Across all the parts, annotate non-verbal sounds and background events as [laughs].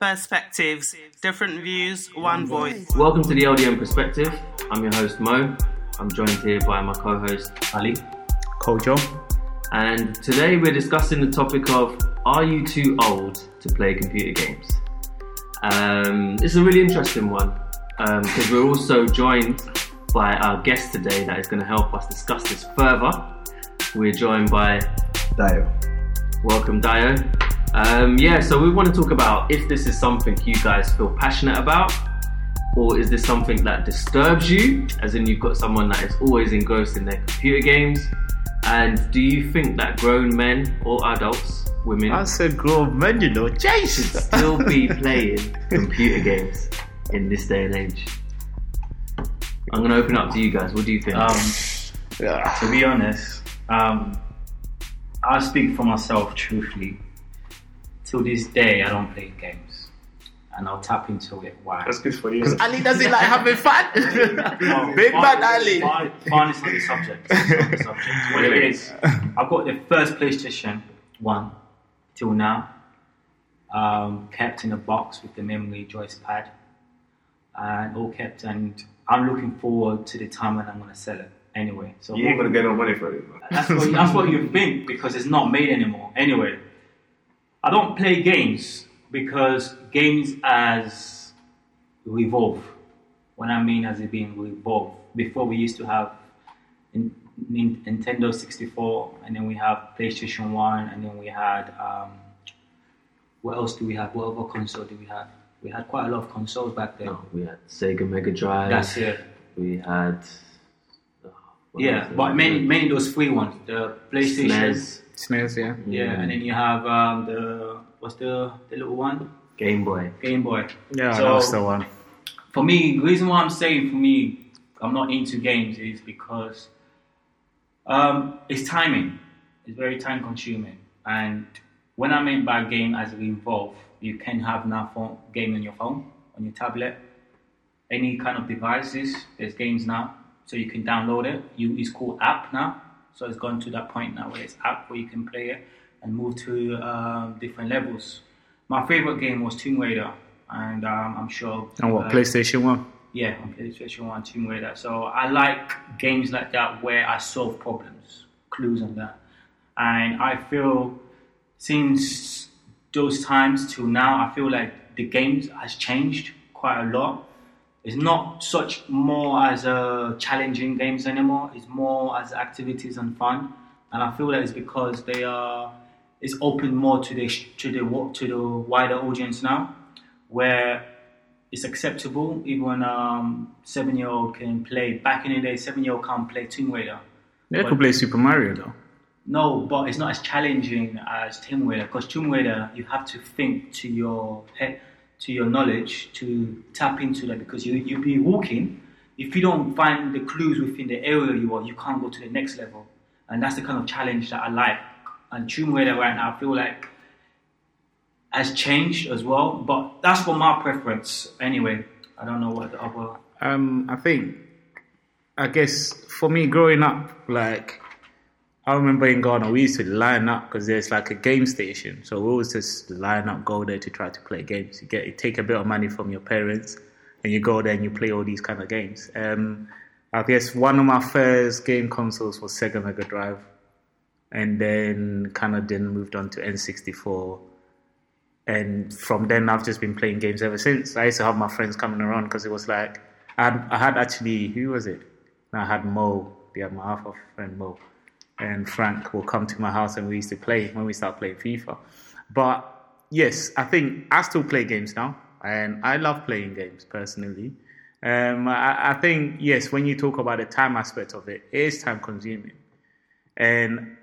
perspectives, different views, one voice. Welcome to the LDM Perspective. I'm your host Mo. I'm joined here by my co-host Ali. Kojo. And today we're discussing the topic of Are you too old to play computer games? Um, it's a really interesting one because we're also joined by our guest today that is going to help us discuss this further. We're joined by Dio. Welcome, Dio. Um, yeah, so we want to talk about if this is something you guys feel passionate about, or is this something that disturbs you, as in you've got someone that is always engrossed in their computer games, and do you think that grown men or adults, women, I said grown men, you know, should still be [laughs] playing computer games in this day and age? I'm going to open up to you guys. What do you think? Um, to be honest, um, I'll speak for myself truthfully. Till this day, I don't play games, and I'll tap into it. Why? That's good for you. Ali doesn't like having [laughs] fun. No, Big fun- man Ali. Fun, fun is not the subject. It's not the subject. What it is, I've got the first PlayStation One till now, um, kept in a box with the memory joypad, and all kept. And I'm looking forward to the time when I'm gonna sell it. Anyway, so You ain't gonna get no money for it. that's what, that's what you think because it's not made anymore. Anyway, I don't play games because games as revolve. What I mean as it being revolve. Before we used to have in, Nin- Nintendo 64, and then we have PlayStation 1, and then we had um, what else do we have? What other console do we have? We had quite a lot of consoles back then. We had Sega Mega Drive. That's it. We had. oh, Yeah, but mainly, mainly those free ones. The PlayStation. SNES, Snares, yeah. Yeah, and then you have um, the what's the the little one Game Boy. Game Boy. Yeah, So- that was the one. For me, the reason why I'm saying for me I'm not into games is because um, it's timing. It's very time consuming, and when I mean by game as it involve, you can have now phone game on your phone, on your tablet, any kind of devices. There's games now, so you can download it. You it's called app now, so it's gone to that point now where it's app where you can play it and move to um, different levels. My favorite game was Tomb Raider, and um, I'm sure. And what, uh, PlayStation 1? yeah, on PlayStation 1, Tomb Raider. So I like games like that where I solve problems, clues and that. And I feel since those times till now, I feel like the games has changed quite a lot. It's not such more as a challenging games anymore. It's more as activities and fun. And I feel that it's because they are it's open more to the to the to the wider audience now, where it's acceptable. Even um, seven year old can play. Back in the day, seven year old can't play Tomb Raider. They could play Super Mario though. No, but it's not as challenging as Tomb Raider because Tomb Raider you have to think to your head, to your knowledge to tap into that because you you be walking. If you don't find the clues within the area you are, you can't go to the next level, and that's the kind of challenge that I like. And Raider right now, I feel like has changed as well, but that's for my preference anyway. I don't know what the other. Um, I think, I guess for me growing up, like I remember in Ghana we used to line up because there's like a game station, so we always just line up, go there to try to play games. You get you take a bit of money from your parents, and you go there and you play all these kind of games. Um, I guess one of my first game consoles was Sega Mega Drive, and then kind of then moved on to N64 and from then I've just been playing games ever since. I used to have my friends coming around because it was like I had, I had actually who was it? I had Mo, yeah, my half of friend Mo, and Frank will come to my house and we used to play when we start playing FIFA. But yes, I think I still play games now, and I love playing games personally. Um, I, I think yes, when you talk about the time aspect of it, it is time consuming, and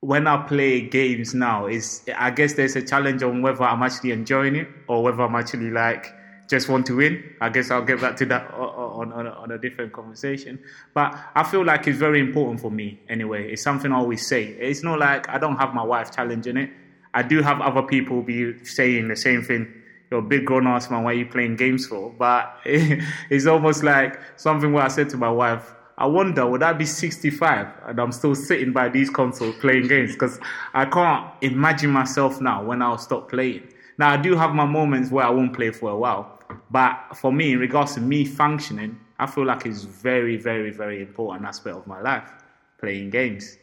when I play games now, is I guess there's a challenge on whether I'm actually enjoying it or whether I'm actually like just want to win. I guess I'll get back to that on on on a different conversation. But I feel like it's very important for me anyway. It's something I always say. It's not like I don't have my wife challenging it. I do have other people be saying the same thing. You're a big grown ass man. Why are you playing games for? But [laughs] it's almost like something where I said to my wife, I wonder, would I be 65 and I'm still sitting by these consoles playing games? Because I can't imagine myself now when I'll stop playing. Now I do have my moments where I won't play for a while, but for me, in regards to me functioning, I feel like it's very, very, very important aspect of my life, playing games.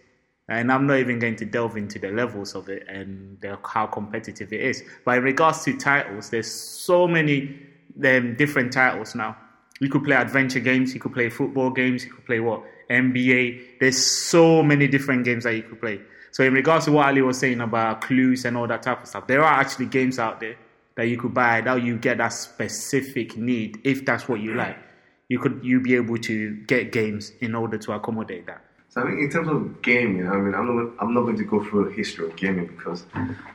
And I'm not even going to delve into the levels of it and the, how competitive it is. But in regards to titles, there's so many um, different titles now. You could play adventure games, you could play football games, you could play what NBA. There's so many different games that you could play. So in regards to what Ali was saying about clues and all that type of stuff, there are actually games out there that you could buy that you get that specific need if that's what you like. You could you be able to get games in order to accommodate that. So I mean, in terms of gaming, I mean, I'm not, I'm not going to go through a history of gaming because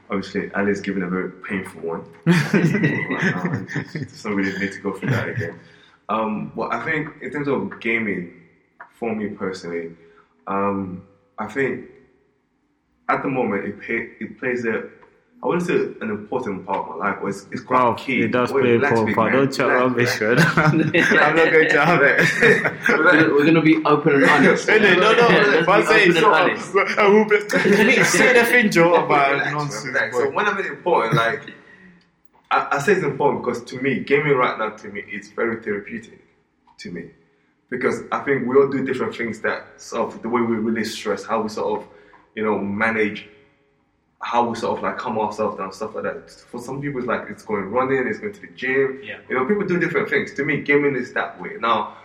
obviously Ali's given a very painful one. [laughs] [laughs] So we didn't need to go through that again. Um, well, I think in terms of gaming, for me personally, um, I think at the moment it, pay, it plays a I wouldn't say an important part of my life, but it's, it's quite Wow, key. it does play a important part. man. Don't chat rubbish, man. [laughs] I'm not going to have it. [laughs] We're gonna, be open and honest. [laughs] no, no, no. Let's But say it's not. I will be. Can say the thing, Joe, about nonsense? So when I mean important, like I, I say it's important because to me, gaming right now to me is very therapeutic to me. Because I think we all do different things that sort of the way we release stress, how we sort of, you know, manage how we sort of like calm ourselves down, stuff like that. For some people, it's like it's going running, it's going to the gym. Yeah. You know, people do different things. To me, gaming is that way. Now,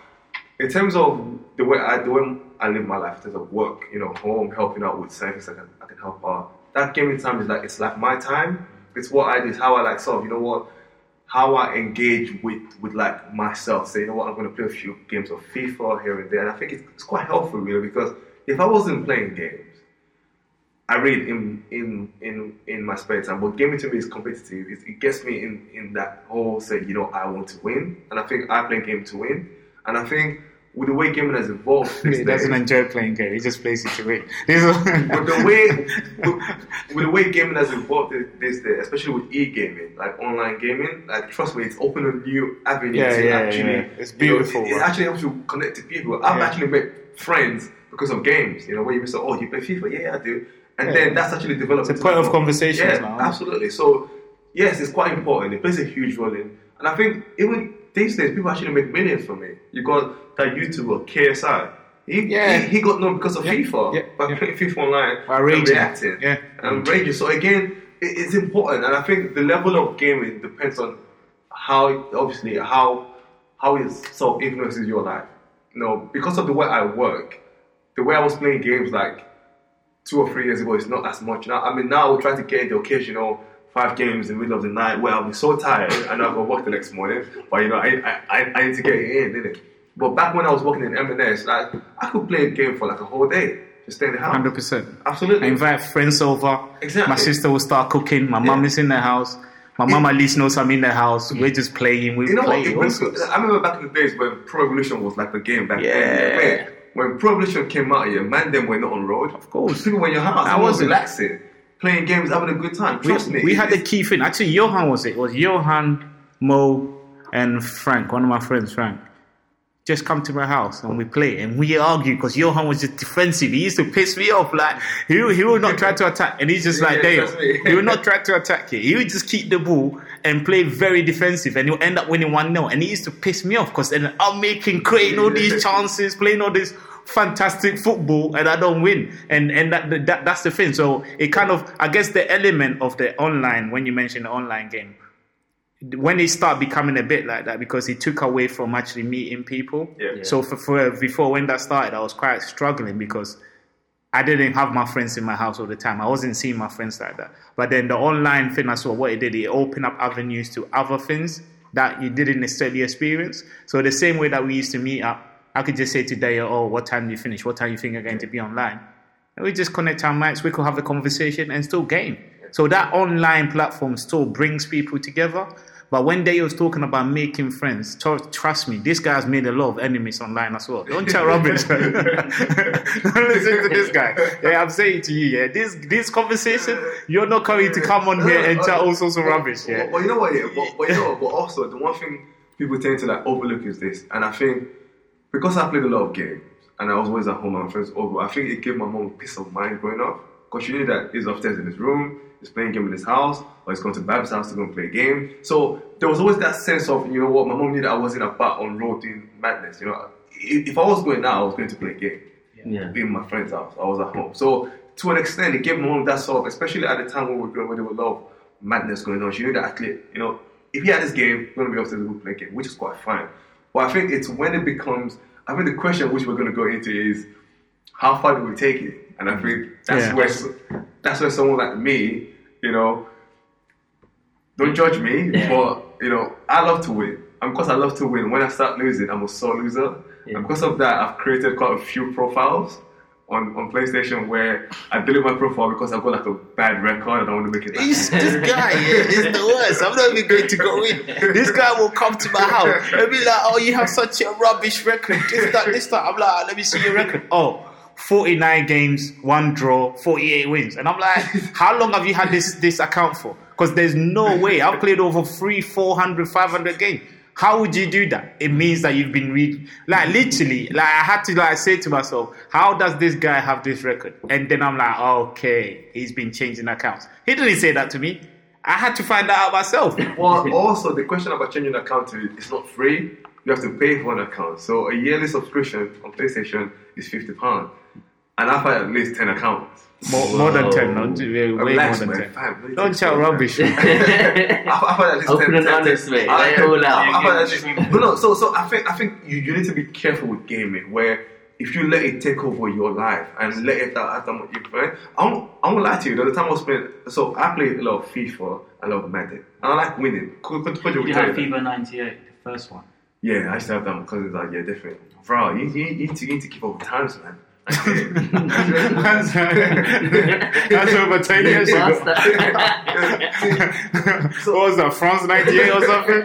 in terms of the way I the way I live my life, in terms of work, you know, home, helping out with service, I can I can help out. That gaming time is like it's like my time. It's what I do. It's how I like sort of, you know what, how I engage with with like myself. Say, you know what, I'm going to play a few games of FIFA here and there. And I think it's, it's quite helpful really because if I wasn't playing games, I read in in in in my spare time. But gaming to me is competitive. It, it gets me in in that whole say, you know, I want to win, and I think I play game to win. And I think with the way gaming has evolved, these [laughs] He doesn't days, enjoy playing game. He just plays it to win. [laughs] With the way with, with the way gaming has evolved this day, especially with e-gaming, like online gaming, like trust me, it's opened a new avenue Yeah, to yeah, actually. yeah. It's you know, beautiful, it, it actually helps you connect to people. I've actually made friends because of games. You know, where you say, "Oh, you play FIFA? Yeah, yeah, I do." And Yeah. then that's actually developed. It's a point of conversation. Yeah, now. absolutely. So yes, it's quite important. It plays a huge role in, and I think even these days, people actually make millions from it. You got that YouTuber KSI. He, Yeah. he, he got known because of Yeah, FIFA, yeah, by yeah. playing FIFA online, By and reacting, Yeah. and raging. So again, it, it's important, and I think the level of gaming depends on how, obviously, how how it of influences your life. You know, because of the way I work, the way I was playing games like two or three years ago it's not as much now. I mean, now I try to get the occasional five games in the middle of the night where I'll be so tired and I'll go work the next morning. But you know, I I, I need to get it in, didn't it? But back when I was working in M&S, like I could play a game for like a whole day, just stay in the house. Hundred percent. Absolutely. I invite friends over. Exactly. My sister will start cooking. My mum Yeah. is in the house. My mum at least knows I'm in the house. We're just playing. We You know what? It brings. I remember back in the days when Pro Evolution was like the game back Yeah. then. Man, when Pro Evolution came out, yeah, man, them were not on road. Of course. people were in your house. I was relaxing, playing games, having a good time. We, Trust me. we had the key thing. Actually, Johan was it. It was Johan, Mo, and Frank. One of my friends, Frank. Just come to my house and we play and we argue because Johan was just defensive. He used to piss me off. Like he will- he will not try to attack, and he's just Yeah, like Dale. He will not try to attack you. He would just keep the ball and play very defensive, and he'll end up winning one 0 And he used to piss me off because then I'm making creating all these chances, playing all this fantastic football, and I don't win. And and that, that that's the thing. So it kind of I guess the element of the online when you mention the online game when it started becoming a bit like that because it took away from actually meeting people. Yeah. Yeah. So for, for before when that started, I was quite struggling because I didn't have my friends in my house all the time. I wasn't seeing my friends like that. But then the online thing, I saw what it did. It opened up avenues to other things that you didn't necessarily experience. So the same way that we used to meet up, I could just say to Daya, oh, what time do you finish? What time you think you're going to be online? And we just connect our mics, we could have a conversation and still game. So that online platform still brings people together. But when they was talking about making friends, tr- trust me, this guy's made a lot of enemies online as well. Don't chat rubbish. [laughs] Don't listen to this guy. Yeah, I'm saying to you, yeah, this this conversation, you're not coming to come on here and chat all sorts of rubbish, yeah. Well, you know what? Yeah, but, but you know, what? but also the one thing people tend to like overlook is this, and I think because I played a lot of games and I was always at home, and my friends over, I think it gave my mom peace of mind growing up because she knew that he's upstairs in his room, he's playing a game in his house, or he's going to Bab's house to go and play a game. So there was always that sense of, you know what, my mom knew that I wasn't about on road doing madness. You know, if, if I was going out, I was going to play a game Yeah. in my friend's house. I was at home. So to an extent, it gave my mom that sort of, especially at the time when we were growing, when there was a lot of madness going on. She knew that athlete, you know, if he had this game, we're going to be upstairs to play a game, which is quite fine. But I think it's when it becomes, I think the question which we're going to go into is, how far do we take it? And I think mm-hmm. that's Yeah. where that's where someone like me, you know, don't judge me, but you know, I love to win. And because I love to win, when I start losing, I'm a sore loser. And because of that, I've created quite a few profiles on, on PlayStation where I delete my profile because I've got like a bad record and I want to make it. He's, this guy yeah, is the worst. I'm not even going to go in. This guy will come to my house and be like, "Oh, you have such a rubbish record. This, that, this, that." I'm like, "Let me see your record." Oh, 49 games, one draw, 48 wins, and I'm like, "How long have you had this this account for?" Because there's no way I've played over three, 400, 500 games. How would you do that? It means that you've been read like literally. Like I had to like say to myself, how does this guy have this record? And then I'm like, okay, he's been changing accounts. He didn't say that to me. I had to find that out myself. [laughs] Well, also the question about changing account is not free. You have to pay for an account. So a yearly subscription on PlayStation is fifty pounds, and I've had at least ten accounts. More, more than ten, not way, way more than man. ten. Fam, Don't take shout rubbish. I've, I've at least Open 10, and 10, honest, 10. mate. I- Lay it all out. I've had at Yeah, least- no, no. So, so I think I think you, you need to be careful with gaming where. If you let it take over your life and let it have that much influence, I won't, I won't lie to you. The time I was playing, so I play a lot of FIFA, I love Madden, and I like winning. Could, could, could You you had FIFA 98, the first one. yeah, I used to have them because it's like, yeah, different. Bro, you, you, you, need to, you need to keep up with times, man. That's, [laughs] that's over ten years ago. [laughs] what was that? France '98 or something?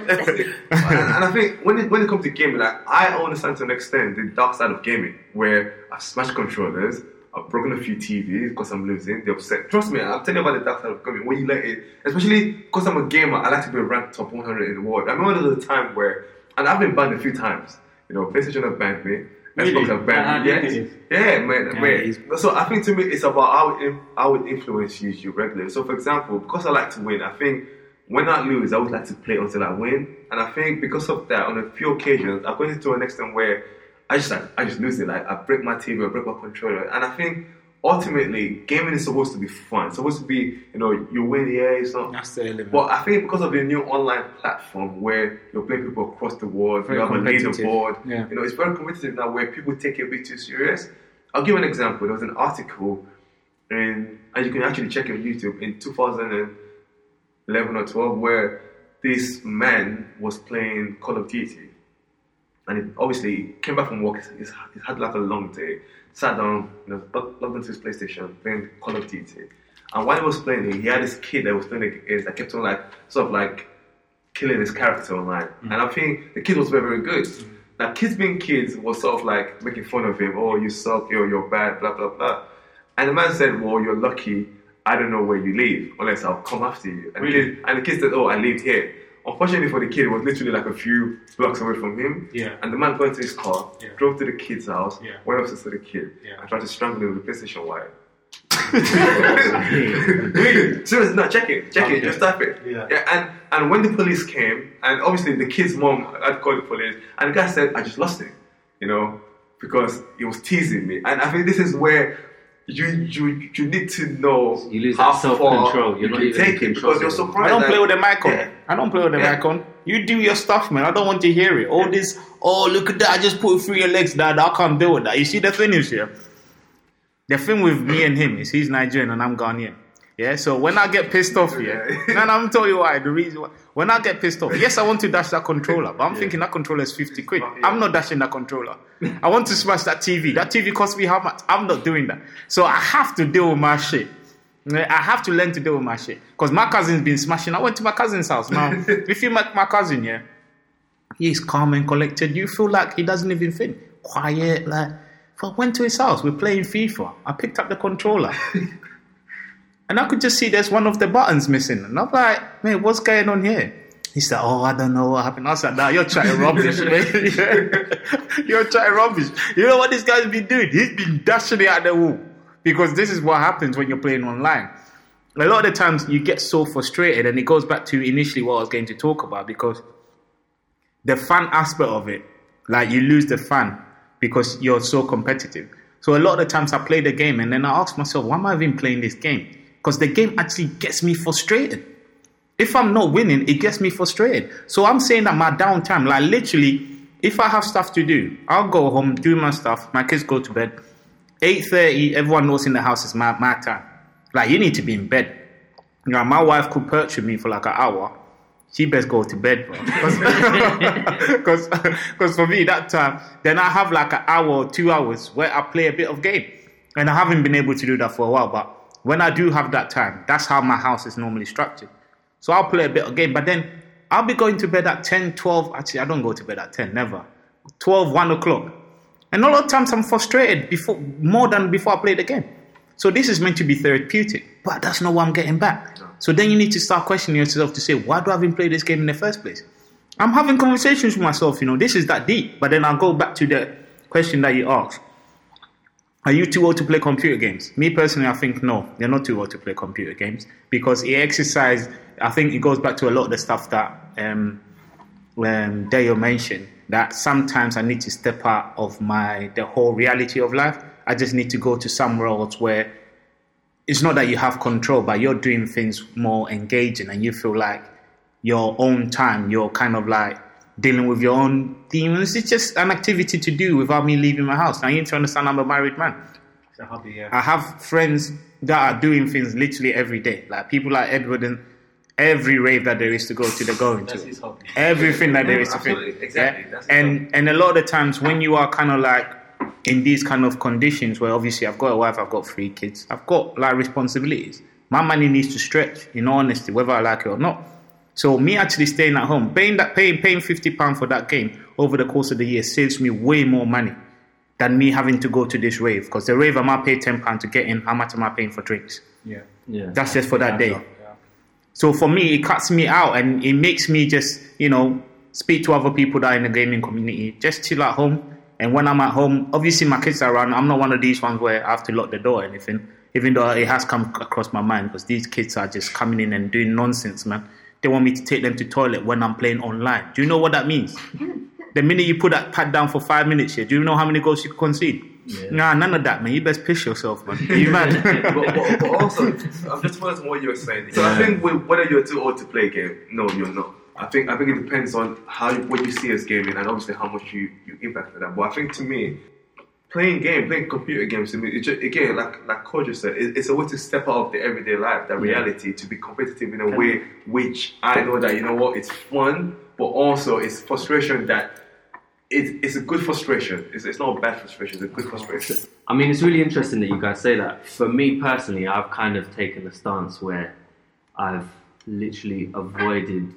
and, and I think when it, when it comes to gaming, like I understand to an extent the dark side of gaming, where I've smashed controllers, I've broken a few TVs because I'm losing. They're upset. Trust me, I'm telling you about the dark side of gaming. When you let it, especially because I'm a gamer, I like to be ranked top 100 in the world. I remember there was a time where, and I've been banned a few times. You know, PlayStation have banned me. Really? Xbox have banned me. Yeah, Yes. Yeah, man, Yeah, man. So I think to me, it's about how it, how it influences you regularly. So, for example, because I like to win, I think when I lose, I would like to play until I win. And I think because of that, on a few occasions, I've gone into an extent where I just like I just lose it. Like I break my TV, I break my controller, and I think ultimately gaming is supposed to be fun. It's supposed to be, you know, you win, it's not. That's the element. But I think because of the new online platform where you're playing people across the world, Very you have a leaderboard, Yeah. you know, it's very competitive now where people take it a bit too serious. I'll give you an example. There was an article, in, and you can actually check it on YouTube, in 2011 or 12, where this man was playing Call of Duty. And he obviously came back from work, he's, he's had like a long day, sat down, you know, log- logged into his PlayStation, playing Call of Duty. And while he was playing it, he had this kid that was playing against that kept on like, sort of like, killing his character online. Mm. And I think the kid was very, very good. Mm. Now, kids being kids was sort of like making fun of him. Oh, you suck. Yo, you're bad. Blah blah blah. And the man said, "Well, you're lucky. I don't know where you live unless I'll come after you." And, Really? the, kid, and the kid said, "Oh, I live here." Unfortunately for the kid, it was literally like a few blocks away from him. Yeah. And the man got into his car, Yeah. drove to the kid's house, Yeah. went upstairs to the kid, Yeah. and tried to strangle him with a PlayStation wire. [laughs] really? Seriously, no, check it, check it, just type it. Yeah. and and when the police came, and obviously the kid's mom had called the police, and the guy said, "I just lost it," you know, because he was teasing me. And I think this is where you you you need to know You lose how that self-control. You're you not can even take it because you're anymore. surprised. I don't play with the mic on. Yeah. I don't play with the Yeah. mic on. You do your stuff, man. I don't want to hear it. All this, oh, look at that. I just put it through your legs. Dad, I can't deal with that. You see, the thing is, here. the thing with me and him is he's Nigerian and I'm Ghanaian. Yeah, so when I get pissed off, yeah, Yeah. no, no, I'm telling you why. The reason why, when I get pissed off, yes, I want to dash that controller, but I'm thinking that controller is 50 quid. not- yeah. I'm not dashing that controller. I want to smash that TV. That TV cost me how much? I'm not doing that. So I have to deal with my shit. I have to learn to deal with my shit. Because my cousin's been smashing. I went to my cousin's house. Now, [laughs] if you met my cousin, yeah, he's calm and collected. You feel like he doesn't even think. Quiet, like. I went to his house, we're playing FIFA. I picked up the controller. [laughs] and I could just see there's one of the buttons missing. And I'm like, man, what's going on here? He said, oh, I don't know what happened. I said, nah, you're trying rubbish, man. [laughs] you're trying rubbish. You know what this guy's been doing? He's been dashing it at the wall. because this is what happens when you're playing online. A lot of the times you get so frustrated, and it goes back to initially what I was going to talk about because the fun aspect of it, like you lose the fun because you're so competitive. So a lot of the times I play the game and then I ask myself, why am I even playing this game? Because the game actually gets me frustrated. If I'm not winning, it gets me frustrated. So I'm saying that my downtime, like literally, if I have stuff to do, I'll go home, do my stuff, my kids go to bed. 8.30, everyone knows in the house is my, my time. Like, you need to be in bed. You know, my wife could perch with me for like an hour. She best go to bed, bro. [laughs] Because for me, that time, then I have like an hour or two hours where I play a bit of game. And I haven't been able to do that for a while. But when I do have that time, that's how my house is normally structured. So I'll play a bit of game. But then I'll be going to bed at 10, 12. Actually, I don't go to bed at 10, never. 12, 1 o'clock. And a lot of times I'm frustrated before more than before I play the game. So this is meant to be therapeutic, but that's not what I'm getting back. So then you need to start questioning yourself to say, why do I even play this game in the first place? I'm having conversations with myself, you know, this is that deep. But then I'll go back to the question that you asked. Are you too old to play computer games? Me personally, I think no, you're not too old to play computer games because it exercise. I think it goes back to a lot of the stuff that um, um, Dale mentioned. That sometimes I need to step out of my the whole reality of life. I just need to go to somewhere else where it's not that you have control, but you're doing things more engaging, and you feel like your own time. You're kind of like dealing with your own demons. It's just an activity to do without me leaving my house. Now you need to understand I'm a married man. It's a hobby, yeah. I have friends that are doing things literally every day. Like people like Edward and every rave that there is to go to, they're going That's to. his hobby. Everything that there is to Absolutely, fit. exactly. Yeah? And and a lot of the times when you are kind of like in these kind of conditions where obviously I've got a wife, I've got three kids, I've got like responsibilities. My money needs to stretch, in honesty, whether I like it or not. So me actually staying at home, paying that paying paying fifty pounds for that game over the course of the year saves me way more money than me having to go to this rave. Because the rave I might pay ten pounds to get in, how much am I paying for drinks? Yeah. Yeah. That's just for that day. yeah. So for me, it cuts me out and it makes me just, you know, speak to other people that are in the gaming community, just chill at home. And when I'm at home, obviously my kids are around. I'm not one of these ones where I have to lock the door or anything, even though it has come across my mind because these kids are just coming in and doing nonsense, man. They want me to take them to toilet when I'm playing online. Do you know what that means? the minute you put that pad down for five minutes here, do you know how many goals you can concede? Nah, none of that, man. You best piss yourself, man. Are you mad? [laughs] but, but, but also, I'm just following what you're saying. So I think whether you're too old to play a game, no, you're not. I think I think it depends on how you, what you see as gaming and obviously how much you, you impact with that. But I think to me, playing game, playing computer games, to me, it's just, again, like like Kojo said, it, it's a way to step out of the everyday life, that reality, to be competitive in a way which I know that you know what, it's fun, but also it's frustration that. It, it's a good frustration. It's, it's not a bad frustration. It's a good frustration. I mean, it's really interesting that you guys say that. For me personally, I've kind of taken a stance where I've literally avoided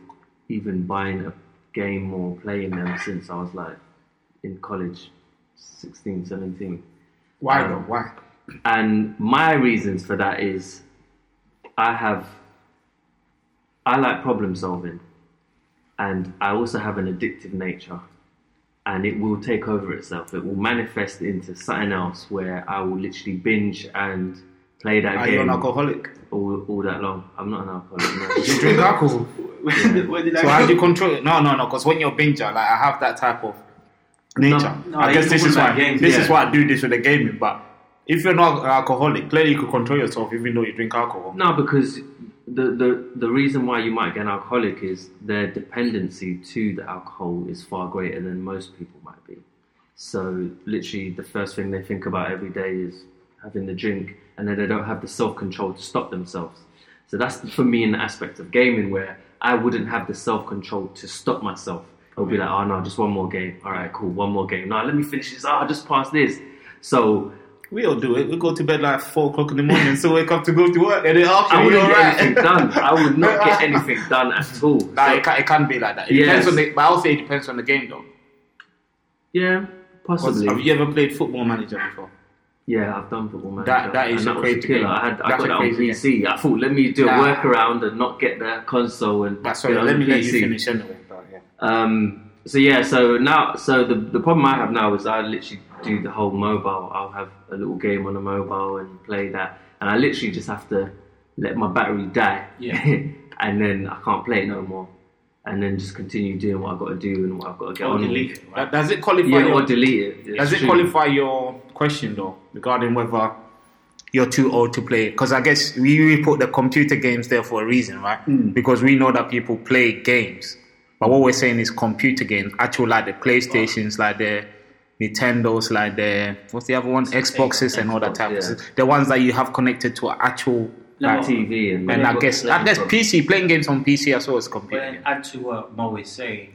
even buying a game or playing them since I was like in college, 16, 17. Why though? Why? And my reasons for that is I have, I like problem solving. And I also have an addictive nature. And it will take over itself. It will manifest into something else where I will literally binge and play that game. Are you an alcoholic? all, all that long. I'm not an alcoholic. Do you drink alcohol? [laughs] I So how do you control it? No, no, no. Because when you're binger, like I have that type of nature. no, I guess this is why games, this yeah. is why I do this with the gaming. But if you're not an alcoholic, clearly you could control yourself even though you drink alcohol. No, because the, the the reason why you might get an alcoholic is their dependency to the alcohol is far greater than most people might be. So literally, the first thing they think about every day is having the drink, and then they don't have the self control to stop themselves. So that's for me an aspect of gaming where I wouldn't have the self control to stop myself. I'll be like, oh no, just one more game. All right, cool, one more game. No, let me finish this. Oh, I just passed this. So We all do it. We go to bed like four o'clock in the morning, so wake up to go to work, and then after I you wouldn't get right. anything done. I would not get [laughs] anything done at all. Nah, So- it, can, it can be like that. It Yes. depends on the. But I'll say it depends on the game though. Yeah, possibly. Have you ever played Football Manager before? Yeah, I've done football manager. That- that is and a was crazy killer. game. I had I That's got a it on crazy PC. I thought let me do a Nah. workaround and not get the console and That's get sorry. Let the me let you finish anyway. But yeah. Um, so yeah, so now so the the problem I have now is I literally do the whole mobile. I'll have a little game on a mobile and play that, and I literally just have to let my battery die, Yeah. [laughs] and then I can't play it no more, and then just continue doing what I've got to do and what I've got to get Or on. delete it, right? Does it qualify? Yeah, your, or delete it. It's does it true. qualify your question though regarding whether you're too old to play? Because I guess we, we put the computer games there for a reason, right? Hmm. Because we know that people play games, but what we're saying is computer games, actual like the PlayStations, like the Nintendos, like the what's the other one, Xboxes, and all that type of yeah. stuff. The ones that you have connected to actual. Like Like, TV and, and I guess I guess PC playing games on PC as well as But computer. then add to what Mo is saying,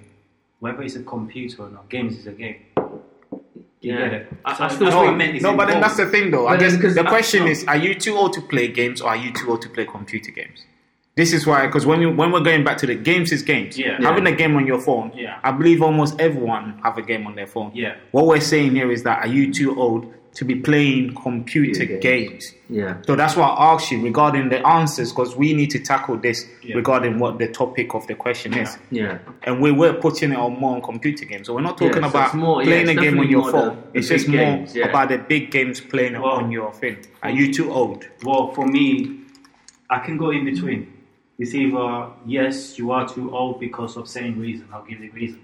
whether it's a computer or not, games is a game. You Yeah. get it? I- I still that's think- what it meant. It's No, but then that's the thing, though. I But then guess because the I- question no. is: Are you too old to play games, or are you too old to play computer games? This is why, because when you when we're going back to the games, is games. Yeah. Having a game on your phone. Yeah. I believe almost everyone have a game on their phone. Yeah. What we're saying here is that are you too old to be playing computer Games. games? Yeah. So that's why I asked you regarding the answers, because we need to tackle this Yeah. regarding what the topic of the question is. Yeah. And we were putting it on more on computer games. So we're not talking Yeah, so about it's more- playing it's a game on your phone. the- the it's just big more games, yeah. about the big games playing Well, on your thing. Are you too old? Well, for me, I can go in between. It's yes, you are too old because of saying reason. I'll give the reason,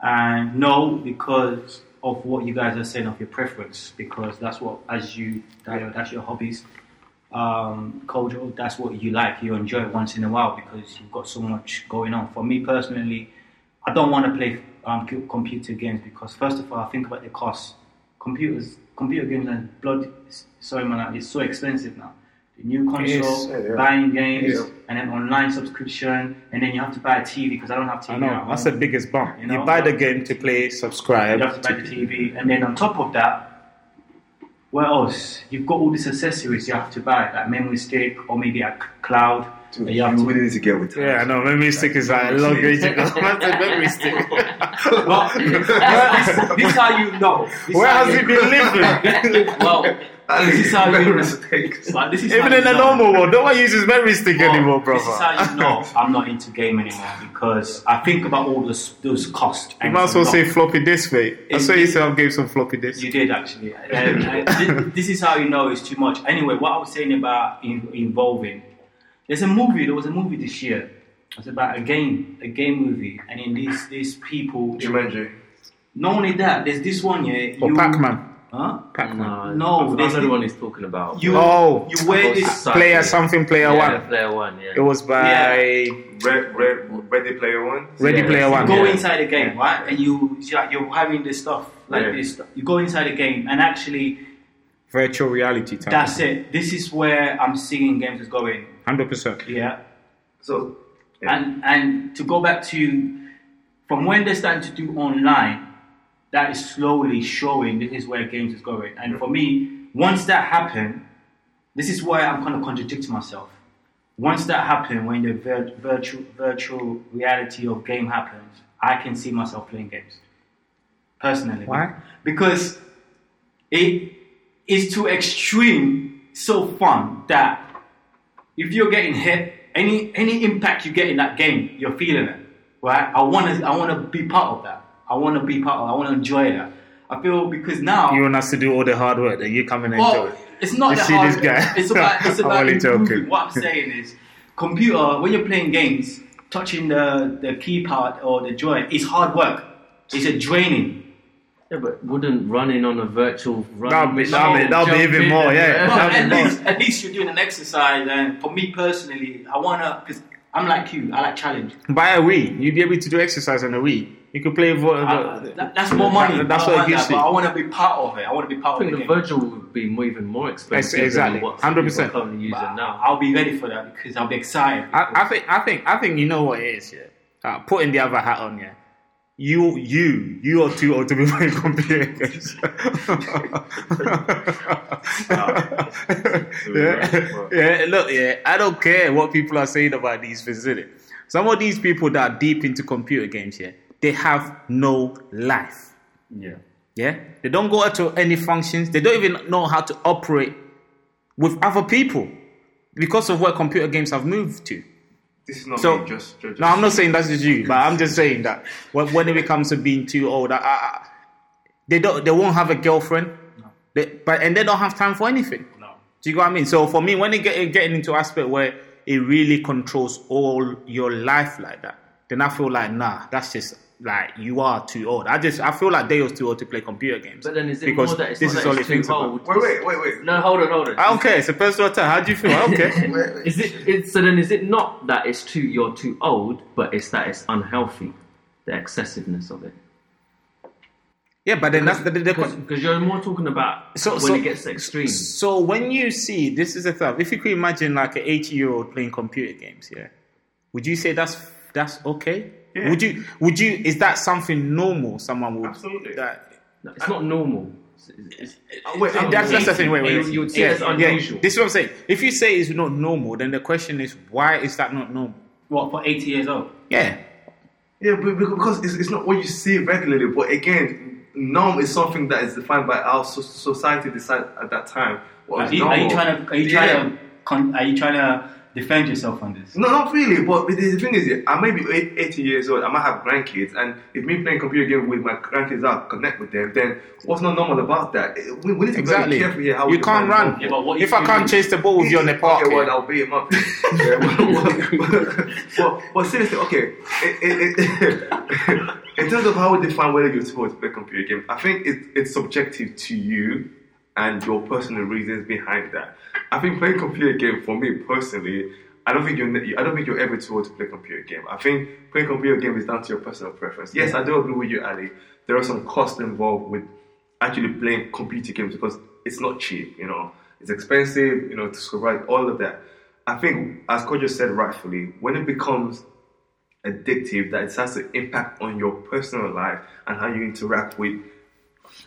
and no, because of what you guys are saying of your preference. Because that's what, as you, that's your hobbies. Um, culture, that's what you like. You enjoy it once in a while because you've got so much going on. For me personally, I don't want to play um, computer games because first of all, I think about the cost. Computers, computer games and blood. Sorry, man, it's so expensive now. The new console, It is, yeah. buying games, Yeah. and then online subscription, and then you have to buy a TV because I don't have TV. I know at that's the biggest bump. You You, buy the game to play, subscribe. You have to buy the TV, and then on top of that, what else? You've got all these accessories you have to buy, like memory stick or maybe a cloud. Dude, you you have to really need to get with Yeah, I know. Memory stick is uh, like a long way to go. What's a memory stick? Well, this, this is how you know. This Where has he been living? [laughs] Well, At this is how you know. mistakes. But this is Even how in you the know. normal world, no one uses memory stick Well, anymore, This is how you know I'm not into game anymore because I think about all those those costs. You might as well say floppy disk, mate. I It's- saw you say I gave some floppy disk. You did actually. [laughs] Um, uh, this is how you know it's too much. Anyway, what I was saying about in, involving, there's a movie. There was a movie this year. It's about a game, a game movie, and in these these people. Jumanji. Not only that, there's this one yeah. Or Pac-Man. Huh? Pac-Man. No, I there's know the the- one he's talking about. You Oh. you wear this. Society. Player something, player yeah, one. Player one, yeah. It was by Red, red, Ready Player One. Ready Yeah, Player you One. go Yeah. inside the game, right? And you you're you're having this stuff like Yeah. this. You go inside the game, and actually, Virtual reality time. that's it. This is where I'm seeing games is going. Hundred percent. Yeah. So, yeah. And and to go back to from when they started to do online, that is slowly showing this is where games is going. And for me, once that happened, this is why I'm kind of contradicting myself. Once that happened, when the vir- virtual virtual reality of game happens, I can see myself playing games. Personally. Why? Because it is too extreme so fun that if you're getting hit, any any impact you get in that game, you're feeling it, right? I want to I want to be part of that. I want to be part of. I want to enjoy that. I feel because now, You want us to do all the hard work, then you come and enjoy well, it. it's not You that see hard. this guy? It's about [laughs] it's I'm about only improving. joking. What I'm saying is, computer when you're playing games, touching the the keypad or the joy is hard work. It's a draining. Yeah, but wouldn't running on a virtual run That'll be- that'll be- that'll be even more, and- yeah. Well, at be least, at least you're doing an exercise, and for me personally, I wanna because I'm like you. I like challenge. By a Wii. You'd be able to do exercise on a Wii. You could play. Vo- I- the- that- that's more money. That- that's I what it want gives that, you. I want to be part of it. I want to be part I of think the the game. virtual would be more, even more expensive exactly. 100%. currently using now. I'll be ready for that because I'll be excited. I, I think. I think. I think you know what it is. Yeah. Uh, putting the other hat on. Yeah. You, you, you are too old to be [laughs] playing computer games. [laughs] yeah, yeah. Look, yeah. I don't care what people are saying about these things. innit? Some of these people that are deep into computer games, yeah, they have no life. yeah. Yeah, they don't go out to any functions. They don't even know how to operate with other people because of where computer games have moved to. this is not So, me, just, just, no, I'm not saying that's just you, but I'm just saying that when, when it comes to being too old, I, I, They don't. They won't have a girlfriend. They, but and they don't have time for anything. No. Do you know what I mean? So for me, when it get getting into aspect where it really controls all your life like that, then I feel like nah, that's just like you are too old. I just I feel like they was too old to play computer games. But then is it because more that it's this not is that all it's thinks too about. old? Wait, wait, wait, wait. No, hold on, hold on. I don't care. It's a personal attack. How do you feel? I don't care. Is it, it? So then, is it not that it's too you're too old, but it's that it's unhealthy, the excessiveness of it? yeah, but then that's the, the, the Because you're more talking about So- when so- it gets extreme. So when you see this is the thing, if you could imagine like an eighty year old playing computer games, yeah, would you say that's that's okay? Yeah. Would you would you is that something normal? Someone would Absolutely. That, No, it's not normal. It's- it's- Uh, wait, that's, that's the thing. Wait, wait. You- you would say yeah, it's yeah. unusual. This is what I'm saying. If you say it's not normal, then the question is why is that not normal? What for 80 years old? Yeah, Yeah, but but because it's, it's not what you see regularly. But again, norm is something that is defined by our society decide at that time. What Are is you, are you trying to? Are you trying Yeah. to? Con, are you trying to defend yourself on this? No, not really. But the the thing is, I may be eight- 80 years old. I might have grandkids, and if me playing computer game with my grandkids, I connect with them. Then what's not normal about that? We, we need to be exactly. very careful here. How you we can't run. Yeah, but what if if I can't chase the ball with you on the park, Okay, well. I'll beat him up. yeah, but, but, but, but seriously, okay. It, it, it, [laughs] in terms of how we define whether you're supposed to play computer game, I think it, it's subjective to you and your personal reasons behind that. I think playing computer game for me personally, I don't think you're I don't think you're ever too old to play computer game. I think playing computer game is down to your personal preference. Yes, I do agree with you, Ali. There are some costs involved with actually playing computer games because it's not cheap, you know. It's expensive, you know, to survive all of that. I think, as Kojo said rightfully, when it becomes addictive, that it has to impact on your personal life and how you interact with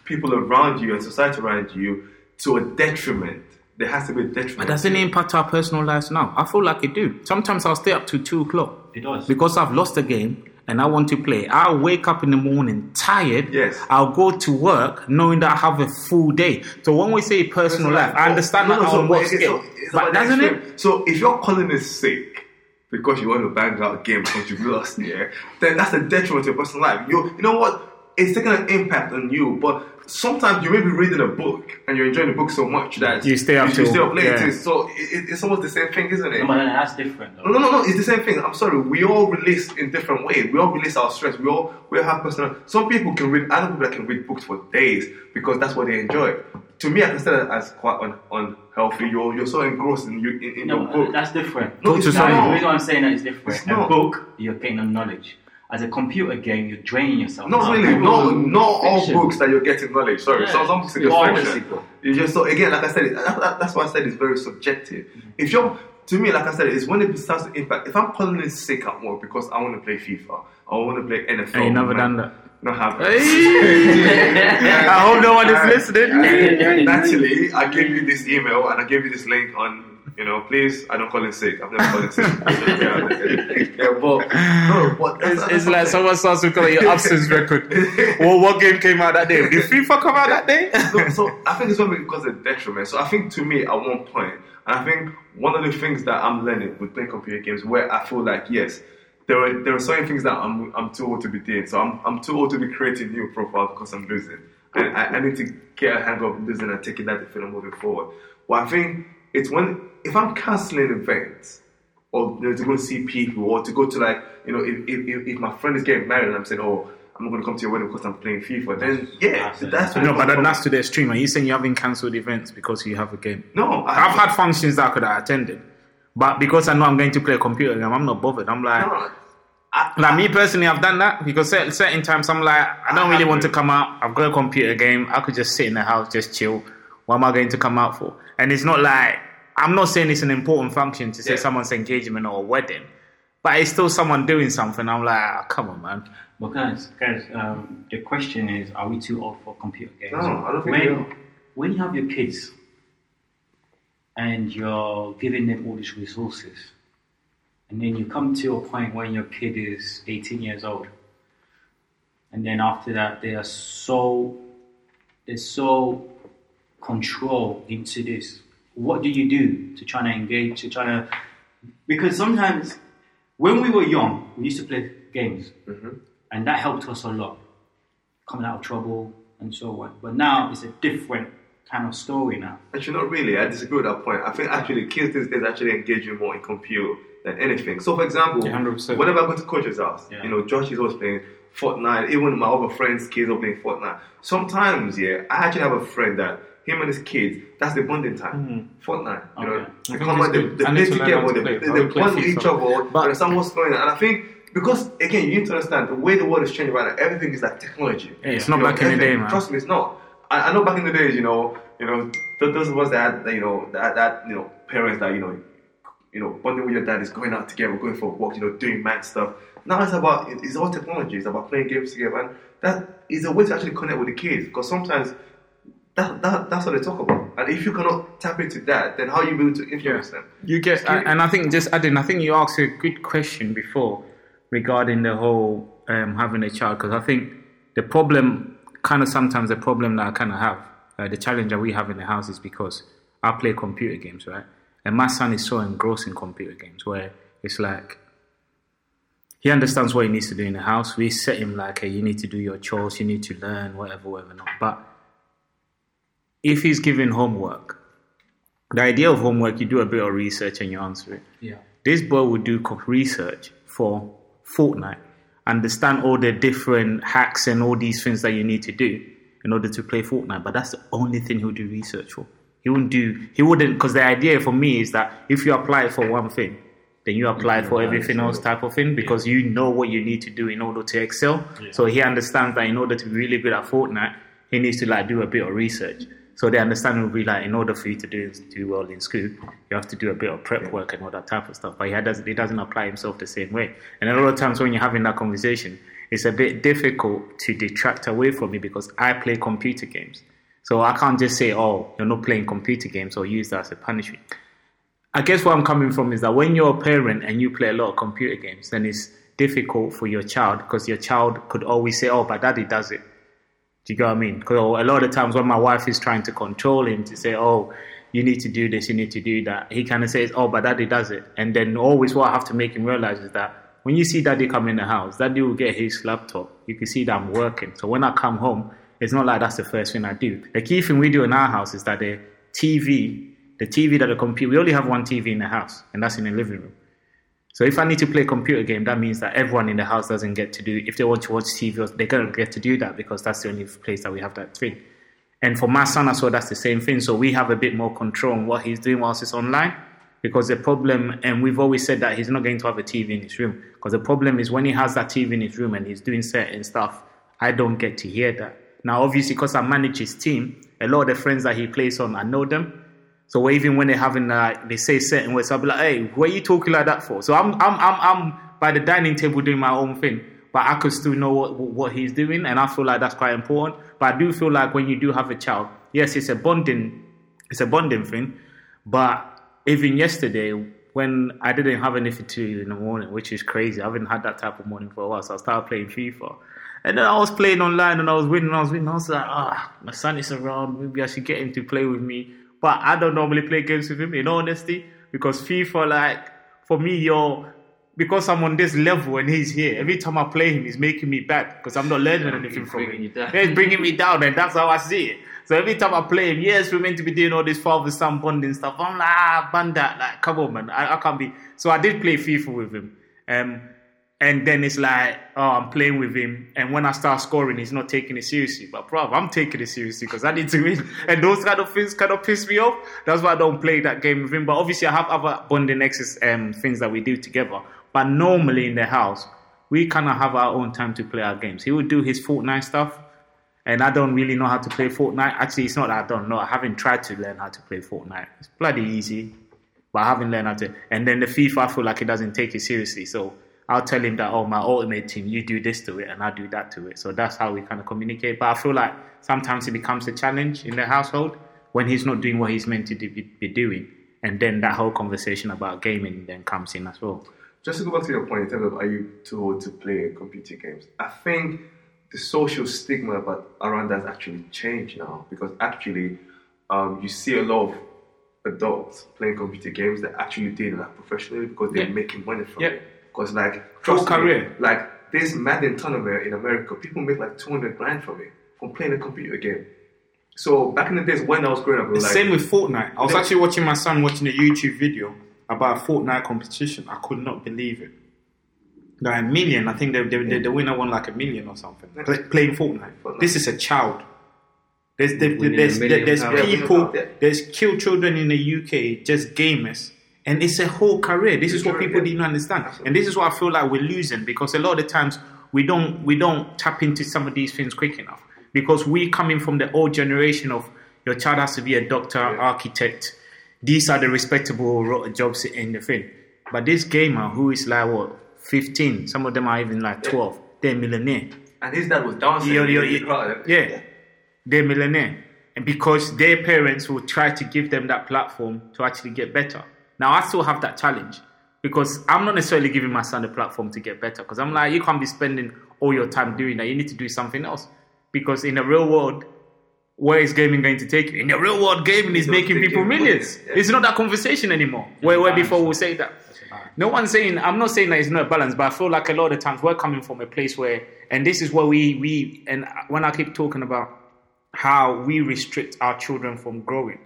people around you and society around you to a detriment. There has to be a detriment. But doesn't it impact our personal lives now? I feel like it do. Sometimes I'll stay up to two o'clock. It does. Because I've lost the game and I want to play. I'll wake up in the morning tired. Yes. I'll go to work knowing that I have a full day. So when we say personal life, I understand No, that no, so on what it's- scale. it's- it's But doesn't it? So if you're calling it sick because you want to bang out a game because you've lost, yeah, then that's a detriment to your personal life. You, you know what? It's taking an impact on you, but sometimes you may be reading a book and you're enjoying the book so much that You stay up you, till- stay up late. yeah. So it, it's almost the same thing, isn't it? No, but that's different. Though. No, no, no, no. It's the same thing. I'm sorry. We all release in different ways. We all release our stress. We all we all have personal. Some people can read. Other people that can read books for days because that's what they enjoy. To me, I consider that as quite un, unhealthy. You're you're so engrossed in you in, in No, your book. that's different. No, Go it's to Now, some- the reason I'm saying that is different. It's a not. book, you're gaining knowledge. As a computer game, you're draining yourself. Not really. No, not all books that you're getting knowledge. Sorry, Yeah. some, some books are just fiction. You just so again, like I said, that, that- that's why I said it's very subjective. Mm-hmm. If you're to me, like I said, it's when it starts to impact. If I'm calling in sick at work because I want to play FIFA, I want to play NFL. Hey, you never man, done that. No, have [laughs] I hope no one is listening. Naturally, I gave you this email and I gave you this link on. You know, please, I don't call in sick. I've never called in sick. yeah, [laughs] yeah, but no, but that's, It's, that's it's like I'm someone starts to call your absence record. [laughs] well, what game came out that day? Did FIFA come out that day? so, so I think it's when it causes a detriment. So I think to me, at one point, and I think one of the things that I'm learning with playing computer games, where I feel like yes, there are there are certain things that I'm I'm too old to be doing. So I'm I'm too old to be creating new profiles because I'm losing, and I, I need to get a hang of losing and taking that defeat and moving forward. Well, I think it's when if I'm canceling events. Or you know, to go and see people, or to go to like, you know, if, if, if- if my friend is getting married and I'm saying, oh, I'm not going to come to your wedding because I'm playing FIFA, then yeah, that's when No, but then that's to the extreme. Are you saying you haven't cancelled events because you have a game? No, I, I've had functions that I could have attended, but because I know I'm going to play a computer game, I'm not bothered. I'm like, No, I, like me personally, I've done that because certain, certain times I'm like, I don't really want to come out. I've got a computer game. I could just sit in the house, just chill. What am I going to come out for? And it's not like I'm not saying it's an important function to say Yeah. someone's engagement or a wedding, but it's still someone doing something. I'm like, ah, come on, man. But guys, guys, um, the question is: Are we too old for computer games? No, I don't think when, we. When you have your kids and you're giving them all these resources, and then you come to a point when your kid is 18 years old, and then after that they are so they're so controlled into this. What do you do to try to engage? To try to because sometimes when we were young, we used to play games, mm-hmm. and that helped us a lot. Coming out of trouble, and so on. But now it's a different kind of story now. Actually, not really. I disagree with that point. I think actually kids these days actually engaging more in computer than anything. So, for example, Yeah, 100%. whenever I go to coach's house, Yeah. you know, Josh is always playing Fortnite. Even my other friends' kids are playing Fortnite. Sometimes, yeah, I actually have a friend that him and his kids, that's the bonding time. Mm-hmm. Fortnite, you know, Okay. they come it's out, they, they play need to learn together, they, play. they, I they will play bond with each other, But- understand what's going on. And I think because again, you need to understand the way the world is changing right now. Everything is like technology. Yeah, it's You not know, back in the day, man. Trust me, it's not. I, I know back in the days, you know, you know, th- those of us that had, you know, that, that you know, parents that you know, you know, bonding with your dad is going out together, going for walks, you know, doing mad stuff. Now it's about it's all technology. It's about playing games together, and that is a way to actually connect with the kids. Because sometimes that, that that's what they talk about. And if you cannot tap into that, then how are you able to influence them? You get, and I think just adding, I think you asked a good question before regarding the whole um, having a child because I think the problem, kind of sometimes the problem that I kind of have, uh, the challenge that we have in the house is because I play computer games, right? And my son is so engrossed in computer games where it's like he understands what he needs to do in the house. We set him like, hey, you need to do your chores, you need to learn, whatever, whatever, not. But if he's given homework, the idea of homework, you do a bit of research and you answer it. Yeah. This boy would do research for Fortnite, understand all the different hacks and all these things that you need to do in order to play Fortnite. But that's the only thing he'll do research for. He wouldn't do. He wouldn't because the idea for me is that if you apply for one thing, then you apply for everything else type of thing because you know what you need to do in order to excel. So he understands that in order to be really good at Fortnite, he needs to like do a bit of research. So the understanding will be like, in order for you to do do well in school, you have to do a bit of prep work and all that type of stuff. But he doesn't he doesn't apply himself the same way. And a lot of times when you're having that conversation, it's a bit difficult to detract away from me because I play computer games. So I can't just say, oh, you're not playing computer games or use that as a punishment. I guess where I'm coming from is that when you're a parent and you play a lot of computer games, then it's difficult for your child because your child could always say, oh, but daddy does it. Do you get what I mean? Because a lot of times when my wife is trying to control him to say, oh, you need to do this, you need to do that, he kind of says, oh, but daddy does it. And then always what I have to make him realize is that when you see daddy come in the house, daddy will get his laptop. You can see that I'm working. So when I come home, it's not like that's the first thing I do. The key thing we do in our house is that the TV, the TV that the computer, we only have one TV in the house, and that's in the living room. So if I need to play a computer game, that means that everyone in the house doesn't get to do. If they want to watch TV, they're gonna get to do that because that's the only place that we have that thing. And for my son as well, that's the same thing. So we have a bit more control on what he's doing whilst he's online. Because the problem, and we've always said that he's not going to have a TV in his room. Because the problem is when he has that TV in his room and he's doing certain stuff, I don't get to hear that. Now, obviously, because I manage his team, a lot of the friends that he plays on, I know them. So even when they're having like they say certain words, I'll be like, "Hey, what are you talking like that for?" So I'm I'm I'm I'm by the dining table doing my own thing, but I could still know what what he's doing, and I feel like that's quite important. But I do feel like when you do have a child, yes, it's a bonding, it's a bonding thing. But even yesterday, when I didn't have anything to do in the morning, which is crazy, I haven't had that type of morning for a while, so I started playing FIFA. And then I was playing online and I was winning, I was winning. I was like, ah, my son is around. Maybe I should get him to play with me. But I don't normally play games with him, in honesty, because FIFA, like, for me, you're, because I'm on this level and he's here, every time I play him, he's making me bad because I'm not learning anything from him. Yeah, he's bringing me down, and that's how I see it. So every time I play him, yes, we're meant to be doing all this father son bonding stuff. I'm like, ah, that like, come on, man, I, I can't be. So I did play FIFA with him. Um, and then it's like, oh, I'm playing with him. And when I start scoring, he's not taking it seriously. But, bro, I'm taking it seriously because I need to win. [laughs] And those kind of things kind of piss me off. That's why I don't play that game with him. But obviously, I have other bonding exes, um, things that we do together. But normally in the house, we kind of have our own time to play our games. He would do his Fortnite stuff. And I don't really know how to play Fortnite. Actually, it's not that I don't know. I haven't tried to learn how to play Fortnite. It's bloody easy. But I haven't learned how to. And then the FIFA, I feel like he doesn't take it seriously. So I'll tell him that, oh, my ultimate team, you do this to it and I do that to it. So that's how we kind of communicate. But I feel like sometimes it becomes a challenge in the household when he's not doing what he's meant to do, be doing. And then that whole conversation about gaming then comes in as well. Just to go back to your point in terms of are you too old to play computer games? I think the social stigma about around that has actually changed now because actually um, you see a lot of adults playing computer games that actually do it like professionally because they're Yeah. making money from Yeah. it. Because like Full trust me, career. like this Madden tournament in America, people make like two hundred grand from it. From playing a computer game. So back in the days when I was growing up, was like, Same with Fortnite. I was Yeah. actually watching my son watching a YouTube video about a Fortnite competition. I could not believe it. Like a million. I think the, the, the, the winner won like a million or something. Play, playing Fortnite. Fortnite. This is a child. There's, there- there's, there's people, there's killed children in the UK, just gamers. And it's a whole career. This is what people didn't understand. And this is what I feel like we're losing because a lot of the times we don't we don't tap into some of these things quick enough. Because we coming from the old generation of your child has to be a doctor, architect. These are the respectable jobs in the thing. But this gamer who is like what, 15, some of them are even like 12, they're millionaire. and his dad was dancing. Yo, yo, yo, yeah, they're millionaire, and because their parents will try to give them that platform to actually get better. Now I still have that challenge because I'm not necessarily giving my son a platform to get better because I'm like, you can't be spending all your time doing that. You need to do something else because in the real world. Where is gaming going to take you? In the real world, gaming is making people millions. yeah. It's not that conversation anymore. Where, where before we'll say that. No one's saying I'm not saying that it's not a balance, but I feel like a lot of times we're coming from a place where, and this is where we we and when I keep talking about how we restrict our children from growing,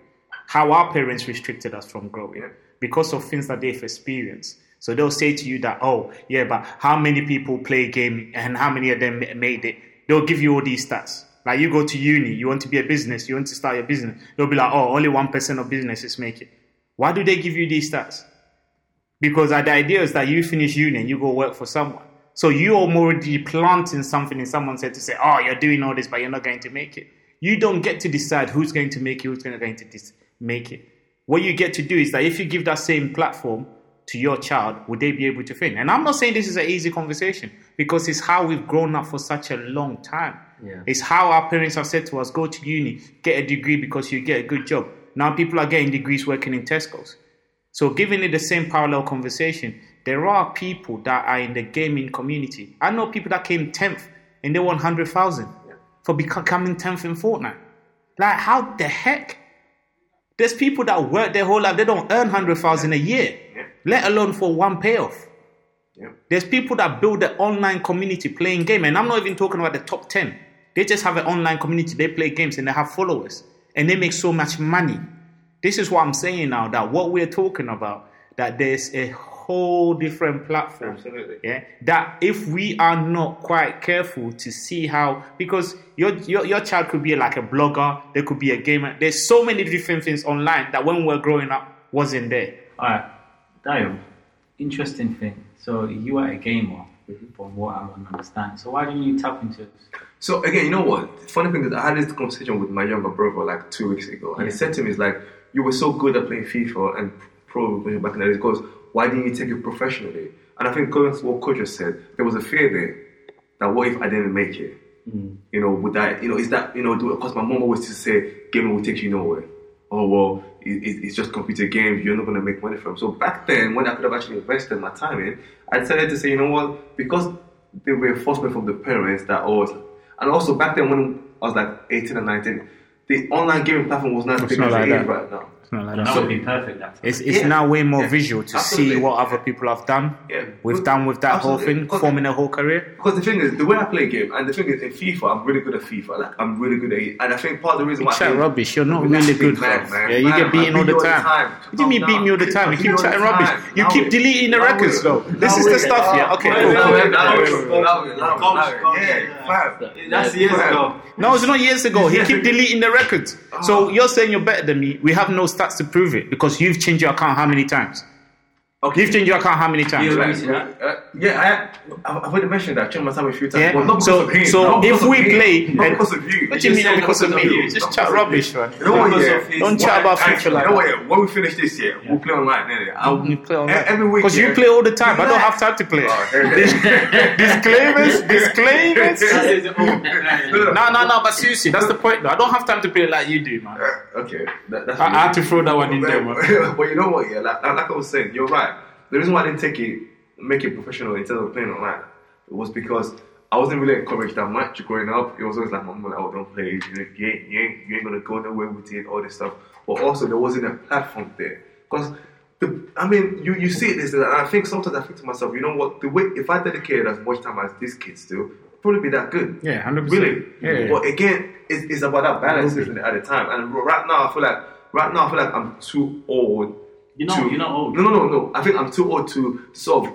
how our parents restricted us from growing because of things that they've experienced. So they'll say to you that, oh yeah, but how many people play a game and how many of them made it? They'll give you all these stats. Like you go to uni, you want to be a business, you want to start your business. They'll be like, oh, only one percent of businesses make it. Why do they give you these stats? Because the idea is that you finish uni and you go work for someone. So you're already planting something in someone's head to say, oh, you're doing all this, but you're not going to make it. You don't get to decide who's going to make it, who's going to make it. What you get to do is that if you give that same platform to your child, would they be able to think? And I'm not saying this is an easy conversation because it's how we've grown up for such a long time. Yeah. It's how our parents have said to us, go to uni, get a degree because you get a good job. Now people are getting degrees working in Tesco's. So, giving it the same parallel conversation, there are people that are in the gaming community. I know people that came 10th and they won 100,000 for becoming 10th in Fortnite. Like, how the heck? There's people that work their whole life, they don't earn 100,000 a year, let alone for one payoff. Yeah. There's people that build an online community playing game, and I'm not even talking about the top 10. They just have an online community, they play games and they have followers, and they make so much money. This is what I'm saying now that what we're talking about, that there's a whole different platform. Absolutely. Yeah. That if we are not quite careful to see how because your your, your child could be like a blogger, there could be a gamer. There's so many different things online that when we're growing up wasn't there. Alright, Dio, interesting thing. So you are a gamer, Mm-hmm. from what I understand. So why didn't you tap into this? So again, you know what? Funny thing is, I had this conversation with my younger brother like two weeks ago, and he said to me, "It's like you were so good at playing FIFA and pro when you were back in the days. He Goes, why didn't you take it professionally?" And I think going to what coach just said, there was a fear there that what if I didn't make it? You know, would that, you know, is that, you know, because my mom always used to say, gaming will take you nowhere. Oh, well, it, it, it's just computer games, you're not going to make money from. So back then, when I could have actually invested my time in, I decided to say, you know what, because the reinforcement from the parents that always, and also back then when I was like 18 and 19, the online gaming platform was not as big as it is right now. It's not like That that. would be perfect. That. It's, it's Yeah. now way more Yeah. visual to Absolutely. see what other people have done. Yeah. We've done with that whole thing, Because- forming a whole career. Because the thing is, the way I play a game, and the thing is, in FIFA, I'm really good at FIFA. Like, I'm really good at it. And I think part of the reason why I Chat think- rubbish. You're not really good, thing, man, bro. man. Yeah, you Man, get beaten all beat the time. What do you mean beat me all the time? You keep chatting rubbish. You keep deleting the records, though. This is the stuff, yeah. Okay, Yeah. That's years ago. No, it's not years ago. He keep deleting the records. So ah. you're saying you're better than me. We have no stats to prove it because you've changed your account how many times? Okay. You've changed your account how many times? You- Right, uh, yeah, I, I've already mentioned that. I've changed my time a few times. Yeah. Well, not So- so not if we play not because of you. What do you mean not because of me? you. Just Not chat rubbish, man. You know what? Yeah. Don't chat about future like you know what? When we finish this year, we'll play online. innit? I'll, You play all e- every week. Because you play all the time. I don't have time to play. Oh, [laughs] Disclaimers, [laughs] disclaimers. No, no, no. But seriously, that's the point. Though. I don't have time to play like you do, man. Uh, okay, I, I had to throw that one in there, man. but you know what? Yeah, like I was saying, you're right. The reason why I didn't take it, make it professional instead of playing online, was because I wasn't really encouraged that much growing up. It was always like, "Mom, oh, don't play. You, know, you, ain't, you, ain't, you ain't gonna go nowhere with it. All this stuff." But also, there wasn't a platform there because. The, I mean, you, you see this, and I think sometimes I think to myself, you know what? The way if I dedicated as much time as these kids do, probably be that good. Yeah, 100%. Really? Yeah, yeah. But again, it's, it's about that balance, isn't it, at the time? And right now, I feel like right now I feel like I'm too old. You're not- to- you're not old. No, no, no, no. I think I'm too old to of.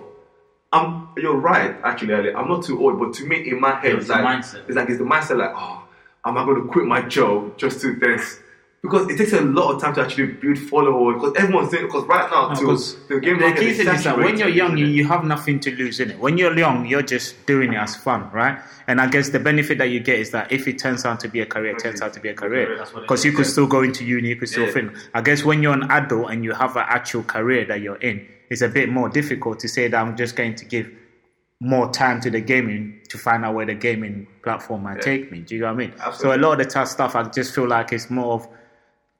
I'm. You're right, actually. Ali. I'm not too old, but to me, in my head, it's it's the like mindset. it's like it's the mindset like, oh, am I going to quit my job just to this? Because it takes a lot of time to actually build followers. Because everyone's doing. Because right now, too, Because the game the key is thing is that when you're young, you, you have nothing to lose in it. When you're young, you're just doing it as fun, right? And I guess the benefit that you get is that if it turns out to be a career, it turns out to be a career. That's what it Because you could still go into uni, you could still Yeah. fin. I guess when you're an adult and you have an actual career that you're in, it's a bit more difficult to say that I'm just going to give more time to the gaming to find out where the gaming platform might take me. Do you know what I mean? So a lot of the tough stuff, I just feel like it's more of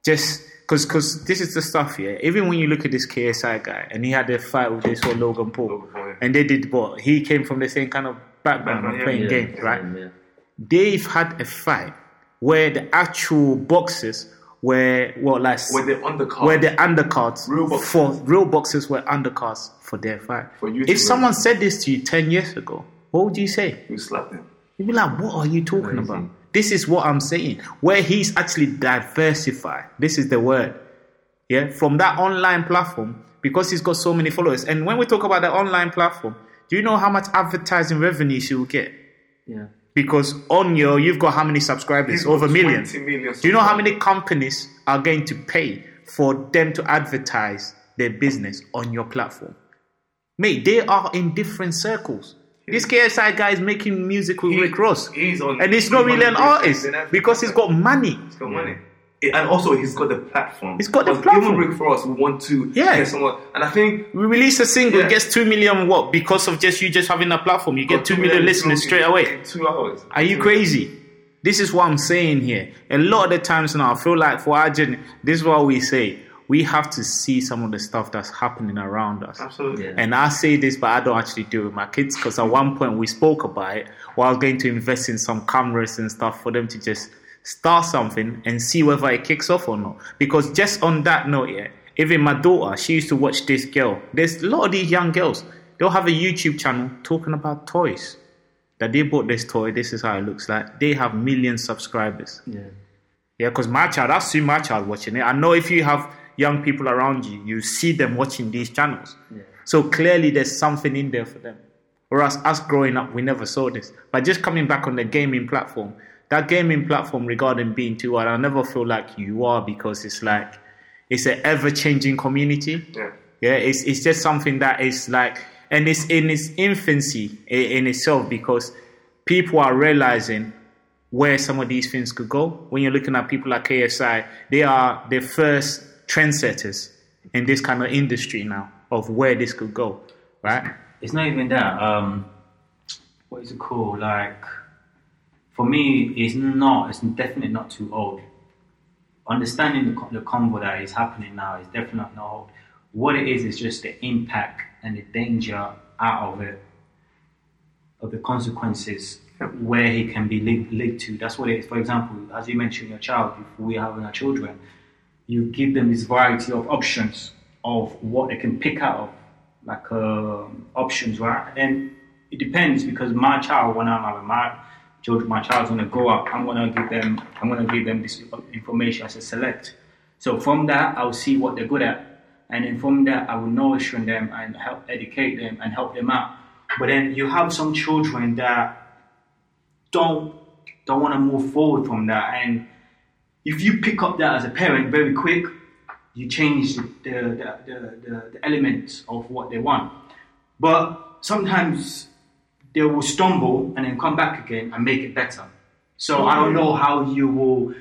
just because because this is the stuff here. Even when you look at this KSI guy and he had a fight with this whole Logan Paul, Logan Paul, yeah. and they did what he came from the same kind of background of Background, playing Yeah, games, right? yeah. They've had a fight where the actual boxers were well like When the card, where the undercards Real boxers. for real boxers were undercards for their fight. For you if someone said this to you ten years ago, what would you say? you slap them. You'd be like, what are you talking Crazy. about? This is what I'm saying. Where he's actually diversified. This is the word. Yeah. From that online platform, because he's got so many followers. And when we talk about the online platform, do you know how much advertising revenue she will get? Yeah. Because on your, you've got how many subscribers? He's got Over millions. 20 million Do you know how many companies are going to pay for them to advertise their business on your platform? Mate, they are in different circles. This KSI guy is making music with He- Rick Ross. he's on- and he's not really an artist because he's got money. He's got money. And also, he's got the platform. He's got the platform. Even Rick Ross would want to Yeah. get someone. And I think We release a single, Yeah. it gets two million what? Because of just you just having a platform. You get two million listeners straight away. in two hours. Are you crazy? This is what I'm saying here. A lot of the times now, I feel like for our gen, this is what we say. We have to see some of the stuff that's happening around us. Absolutely. Yeah. And I say this, but I don't actually do it with my kids because at one point we spoke about it. While I was going to invest in some cameras and stuff for them to just start something and see whether it kicks off or not. Because just on that note, yeah, even my daughter, she used to watch this girl. There's a lot of these young girls. They'll have a YouTube channel talking about toys. That they bought this toy. This is how it looks like. They have million subscribers. Yeah. Yeah, because my child, I see my child watching it. I know if you have young people around you, you see them watching these channels. So clearly there's something in there for them. Whereas us growing up, we never saw this. But just coming back on the gaming platform, that gaming platform regarding being too old, I never feel like you are because it's like, it's an ever changing community. Yeah. Yeah, it's it's just something that is like, and it's in its infancy in itself because people are realizing where some of these things could go. When you're looking at people like KSI, they are the first trendsetters in this kind of industry now of where this could go, right? It's not even that. Um, what is it called? Like, for me, it's not. It's definitely not too old. Understanding the, the convo that is happening now is definitely not old. What it is is just the impact and the danger out of it, of the consequences where he can be linked, to. That's what it is. For example, as you mentioned, your child, if we have our children, you give them this variety of options of what they can pick out of, like um, options, right? And it depends because my child, when I'm having my children, my child's gonna grow up. I'm gonna give them, I'm gonna give them this information as a select. So from that, I'll see what they're good at, and then from that, I will nurture them and help educate them and help them out. But then you have some children that don't don't want to move forward from that, and if you pick up that as a parent very quick, you change the, the, the, the, the elements of what they want. But sometimes they will stumble and then come back again and make it better. So I don't know how you will.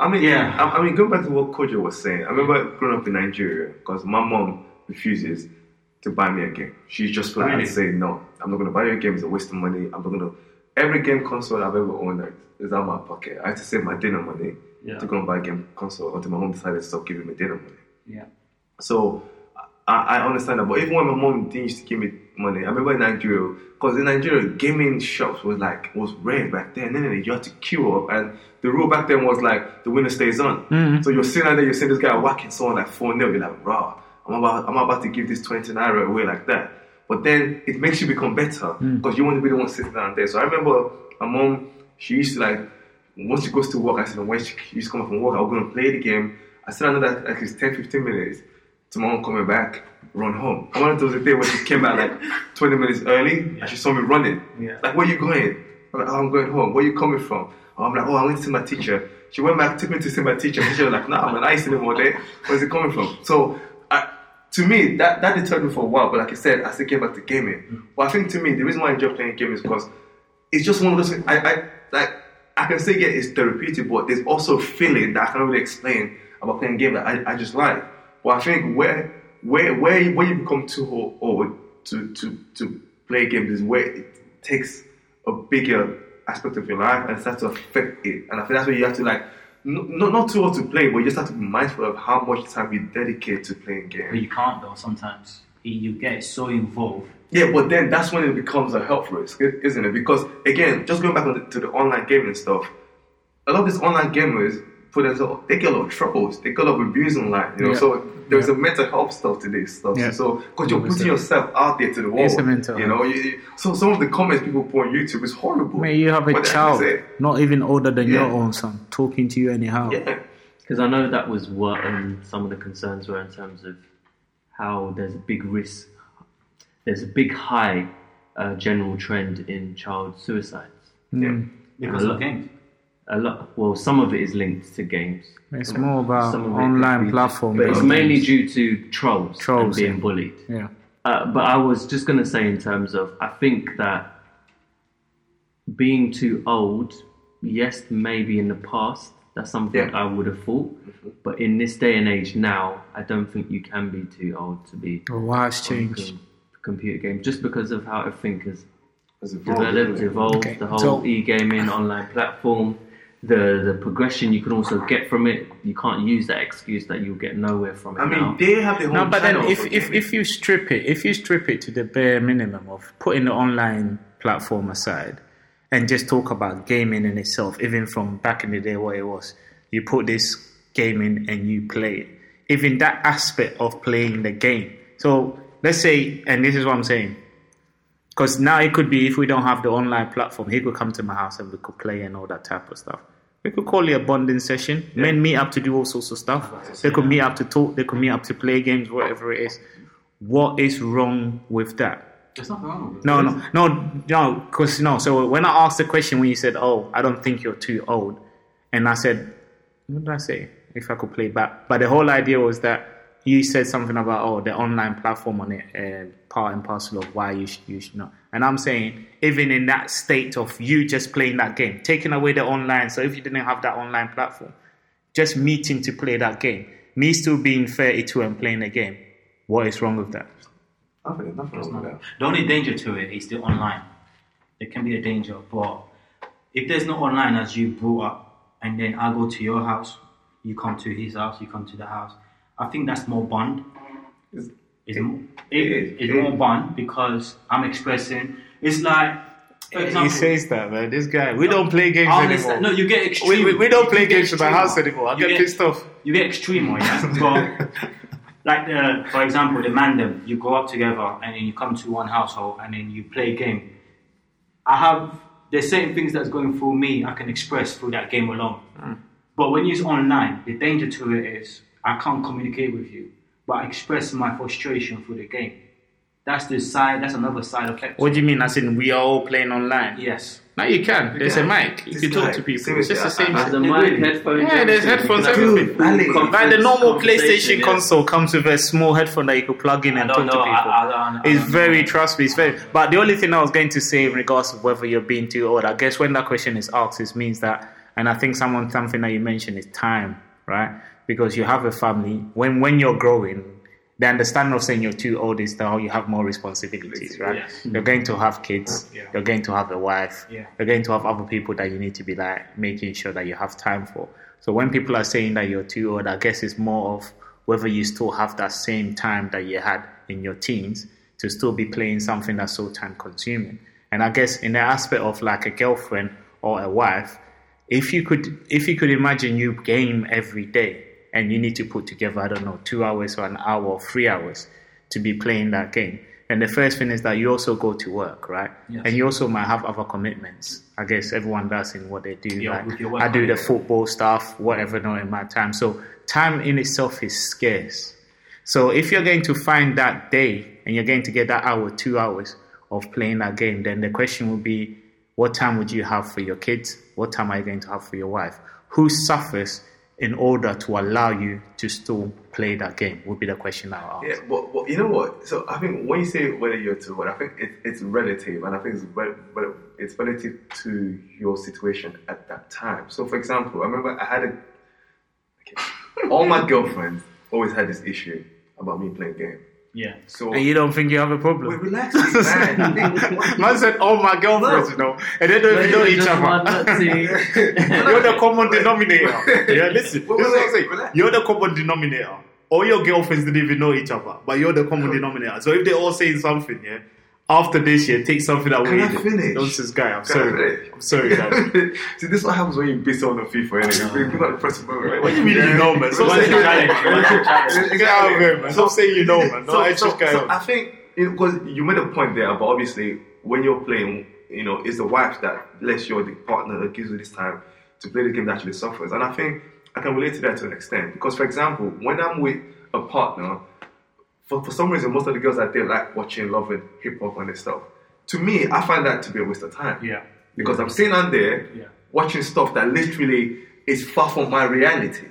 I mean, Yeah. I, I mean, going back to what Kojo was saying, I remember growing up in Nigeria because my mom refuses to buy me a game. She's just flat Really? out saying, no, I'm not going to buy you a game. It's a waste of money. I'm not going to. Every game console I've ever owned like, is out of my pocket. I had to save my dinner money Yeah. to go and buy a game console until my mom decided to stop giving me dinner money. Yeah. So I, I understand that. But even when my mom didn't used to give me money, I remember in Nigeria, because in Nigeria, gaming shops was like, was rare back then. And then you had to queue up. And the rule back then was like, the winner stays on. Mm-hmm. So you're sitting out there, you're seeing this guy whacking someone like 4 0. You're like, raw. I'm about, I'm about to give this 20 naira away like that. but then it makes you become better mm. because you want to be the one sitting down there. So I remember my mom, she used to like, once she goes to work, I said, when she used to come from work, I was going to play the game. I said, I know that like it's 10, 15 minutes Tomorrow coming back, run home. I wanted to day when she came back like [laughs] 20 minutes early and she saw me running. Yeah. Like, where you going? I'm like, oh, I'm going home. Where you coming from? Oh, I'm like, oh, I went to see my teacher. She went back, took me to see my teacher. She was like, nah, man, I ain't seen him all day. Where's it coming from? So, I, to me, that, that deterred me for a while. But like I said, I still came back to gaming. Mm. But I think to me, the reason why I enjoy playing games is because it's just one of those things. I, I like. I can say yeah, it's therapeutic, but there's also feeling that I can't really explain about playing a game that I, I just like. But I think where where where you, where you become too old, to to to play games is where it takes a bigger aspect of your life and starts to affect it. And I think that's where you have to like. Not, not too old to play, but you just have to be mindful of how much time you dedicate to playing games. But you can't though. Sometimes you get so involved. Yeah, but then that's when it becomes a health risk, isn't it? Because again, just going back on the, to the online gaming stuff, a lot of these online gamers put themselves, they get a lot of troubles, they get a lot of abuse online, you know. Yeah. So there's a mental health stuff to this stuff. Yeah. So because you're putting yourself out there to the world, It's a mental you know. You, you- so some of the comments people put on YouTube is horrible. Mate, you have a What child, not even older than your own son, talking to you anyhow. Yeah. Because I know that was what um, some of the concerns were in terms of how there's a big risk, there's a big high uh, general trend in child suicides. yeah. Because of games. A lot. Well, some of it is linked to games. It's more about Some of online platforms, but it's games. mainly due to trolls, Trolls, and being yeah. bullied. Yeah. Uh, but I was just going to say, in terms of, I think that being too old, yes, maybe in the past, that's something Yeah. I would have thought. But in this day and age now, I don't think you can be too old to be Oh, wow, it's on changed. Com- computer games just because of how everything has It's evolved, developed, isn't evolved, Okay, the whole so- e-gaming online platform, the the progression you can also get from it. You can't use that excuse that you'll get nowhere from it I mean, now. they have their own No, but then if, if, if you strip it, if you strip it to the bare minimum of putting the online platform aside and just talk about gaming in itself, even from back in the day what it was, you put this game in and you play it. Even that aspect of playing the game. So let's say, and this is what I'm saying, because now it could be if we don't have the online platform, he could come to my house and we could play and all that type of stuff. We could call it a bonding session. Men meet up to do all sorts of stuff. They could meet up to talk. They could meet up to play games, whatever it is. What is wrong with that? There's nothing wrong with it. No, no, no, no. Because no. So when I asked the question, when you said, "Oh, I don't think you're too old," and I said, "What did I say?" If I could play back, but the whole idea was that you said something about oh the online platform on it, uh, part and parcel of why you should, you should not. And I'm saying even in that state of you just playing that game, taking away the online. So if you didn't have that online platform, just meeting to play that game, me still being 32 and playing the game, what is wrong with that? nothing, nothing wrong with that. The only danger to it is the online. There can be a danger, but if there's no online as you brought up, and then I go to your house, you come to his house, you come to the house, I think that's more bond. It's- It's, it- it it- is, it more bond because I'm expressing. It's like, example, he says that, man. This guy, we don't play games anymore. No, you get extreme. we, we, we don't play get games in the house anymore. I You get, pissed off. You get extreme, yeah. [laughs] but like the, for example, the mandem. You go up together and then you come to one household and then you play a game. I have there's certain things that's going through me I can express through that game alone. Mm. But when you're online, the danger to it is I can't communicate with you, but I express my frustration through the game. That's the side. That's another side of effect. What do you mean? As in, we are all playing online? Yes. Now you can. There's a mic. You can talk to people. It's just the same. I- As a mic, headphones. Yeah, there's headphones, You everything. full Like the normal PlayStation yeah. console comes with a small headphone that you could plug in and talk know. to people. I, I don't, I It's don't very know. trust me. It's very. But the only thing I was going to say in regards to whether you're being too old, I guess when that question is asked, it means that, and I think someone something that you mentioned is time, right? Because you have a family. When when you're growing, the understanding of saying you're too old is that you have more responsibilities, right? Yes. You're going to have kids. Yeah. You're going to have a wife. Yeah. You're going to have other people that you need to be like making sure that you have time for. So when people are saying that you're too old, I guess it's more of whether you still have that same time that you had in your teens to still be playing something that's so time consuming. And I guess in the aspect of like a girlfriend or a wife, if you could if you could imagine you game every day and you need to put together, I don't know, two hours or an hour or three hours to be playing that game. And the first thing is that you also go to work, right? Yes. And you also might have other commitments. I guess everyone does in what they do. Yeah, like I do the football stuff, whatever, not in my time. So time in itself is scarce. So if you're going to find that day and you're going to get that hour, two hours of playing that game, then the question would be, what time would you have for your kids? What time are you going to have for your wife? Who suffers in order to allow you to still play that game? Would be the question I'll ask. Yeah, but, but you know what? So I think when you say whether you're to what, I think it, it's relative, and I think it's re- it's relative to your situation at that time. So, for example, I remember I had a okay, [laughs] all my girlfriends always had this issue about me playing game. Yeah. So And you don't think you have a problem? relax, man. [laughs] I think- [laughs] Man said, "Oh my girlfriends, you know," and they don't even know each other. [laughs] You're the common denominator. Yeah, listen. Wait, this is what I'm wait, You're the common denominator. All your girlfriends didn't even know each other, but you're the common denominator. So if they're all saying something, yeah, after this year, take something away. Can I finish? Nonsense guy. I'm Can sorry. I'm sorry, guys. [laughs] See, this is what happens when you beat someone on FIFA. innit? You pick up the person, right? What do you mean you know, man? Stop What's saying you know. What's the challenge? Get out of here, man. Stop saying you know, man. No, so, it's so, just going so I think because you made a point there, but obviously when you're playing, you know, it's the wife that lets you or the partner that gives you this time to play the game that actually suffers. And I think I can relate to that to an extent because, for example, when I'm with a partner, for, for some reason, most of the girls out there like watching, loving hip hop and this stuff. To me, I find that to be a waste of time. Yeah. Because I'm sitting on there Yeah. watching stuff that literally is far from my reality.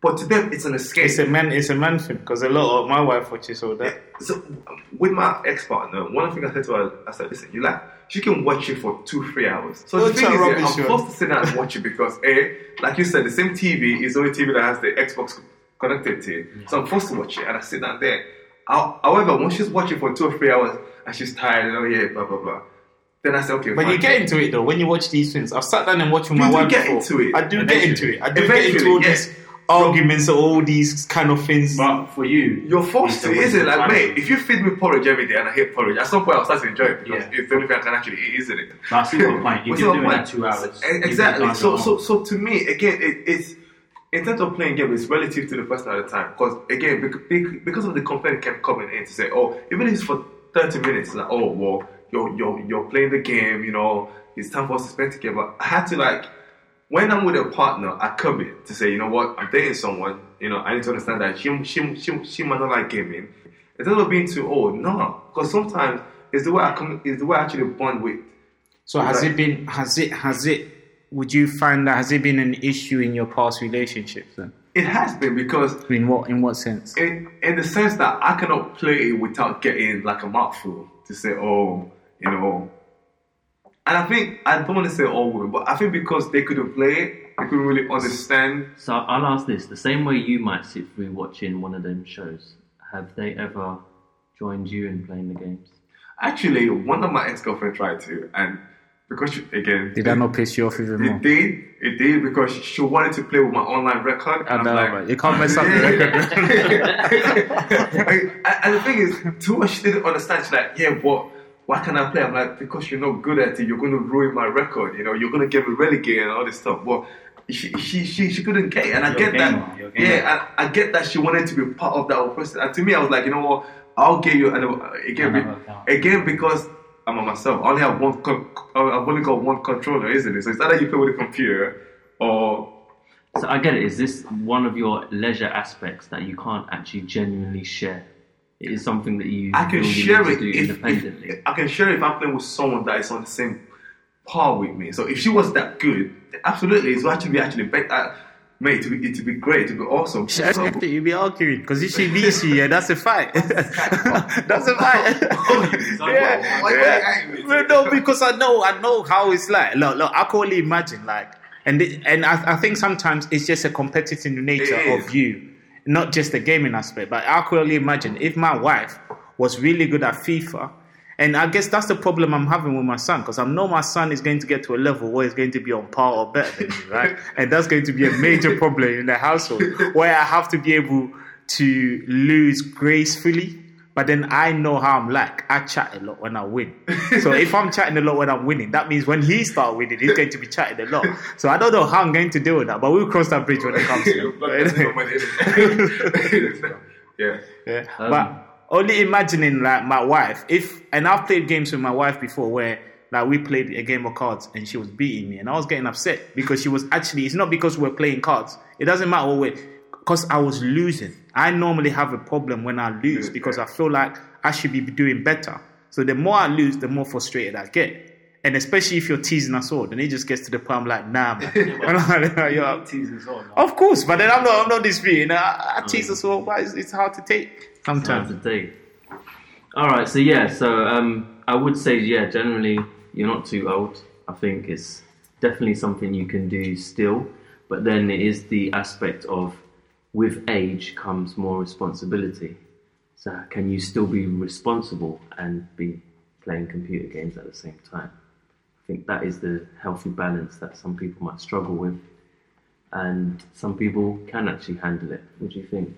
But to them, it's an escape. It's a man. It's a man thing because a lot of my wife watches all that. So um, with my ex partner, one of the things I said to her, I said, listen, you like she can watch it for two, three hours. So What's the thing is, yeah, I'm forced to sit down and watch it because a, like you said, the same TV is the only TV that has the Xbox connected to it. So I'm forced to watch it, and I sit down there. How- However, when she's watching for two or three hours and she's tired, and oh yeah, blah blah blah, then I say, okay, But fine. you get into it though when you watch these things. I've sat down and watched with my do wife get before. into it. I do get into it. I do get into all yeah. these arguments, all these kind of things. But for you, You're forced to, isn't it? Like, time. mate, if you feed me porridge every day and I hate porridge, at some point I'll start to enjoy it because Yeah. it's the only thing I can actually eat, isn't it? But I see your point. [laughs] If you're your doing that two hours, So- you exactly. So, so, so to me, again, it, it's in terms of playing games, it's relative to the person at the time. Because again, bec- bec- because of the complaint kept coming in to say, oh, even if it's for thirty minutes, like, oh, well, you're you're you're playing the game, you know, it's time for us to spend together. I had to like. When I'm with a partner, I commit to say, you know what, I'm dating someone. You know, I need to understand that she she she, she might not like gaming. Instead of being too old, no, because sometimes it's the way I come, it's the way I actually bond with So has Right. it been? Has it? Has it? Would you find that has it been an issue in your past relationships? Then, It has been because in what in what sense? in in the sense that I cannot play it without getting like a mouthful to say, oh, you know. And I think I don't want to say all women, but I think because they couldn't play it, they couldn't really understand. So I'll ask this: the same way you might sit through watching one of them shows, have they ever joined you in playing the games? Actually, one of my ex girlfriend tried to, and because she, again, Did that not piss you off even It more? It did. It did because she wanted to play with my online record. I and know, I'm like, but you can't mess up the [laughs] record. and, and the thing is, too much she didn't understand. She's like, yeah, but why can't I play? I'm like, because you're not good at it, you're going to ruin my record. You know, you're going to get me relegated and all this stuff. Well, she, she, she, she couldn't get it, and I You're get that. gamer, you're a gamer. Yeah, and I get that she wanted to be part of that whole process. And to me, I was like, you know what? I'll get you. And again, Another be- account. again because I'm on myself. I only have one. Con- I've only got one controller, isn't it? So it's either you play with a computer or So I get it. Is this one of your leisure aspects that you can't actually genuinely share? It is something that you I can share it if, independently. if I can share it if I'm playing with someone that is on the same par with me. So if she was that good, absolutely, it's actually be actually better. Mate, it would be, it'd be great, it'd be awesome. So- You'd be arguing because if she beats you, yeah, that's a fight. [laughs] that's a fight. [laughs] yeah, Why- why yeah. Well, no, because I know, I know how it's like. Look, look, I can only imagine, like, and it, and I, I think sometimes it's just a competitive nature of you, not just the gaming aspect. But I can only imagine if my wife was really good at FIFA. And I guess that's the problem I'm having with my son because I know my son is going to get to a level where he's going to be on par or better than me, right? [laughs] and that's going to be a major problem in the household where I have to be able to lose gracefully. But then I know how I'm like. I chat a lot when I win. So if I'm chatting a lot when I'm winning, that means when he start winning, he's going to be chatting a lot. So I don't know how I'm going to deal with that, but we'll cross that bridge when it comes to You're it. blood pressure somewhere in it. yeah. Yeah. Um, but only imagining like my wife. If and I've played games with my wife before where like we played a game of cards and she was beating me and I was getting upset because she was actually. It's not because we're playing cards. It doesn't matter what we're because I was losing. I normally have a problem when I lose because I feel like I should be doing better. So the more I lose, the more frustrated I get. And especially if you're teasing us all, then it just gets to the point I'm like, nah, man. [laughs] [laughs] I'm like, yo, Teasers on. of course, but then I'm not, I'm not disputing. I, I tease us all, but it's, it's hard to take time sometimes. to take. All right, so yeah, so um, I would say yeah, generally you're not too old. I think it's definitely something you can do still, but then it is the aspect of with age comes more responsibility. So can you still be responsible and be playing computer games at the same time? I think that is the healthy balance that some people might struggle with, and some people can actually handle it. What do you think?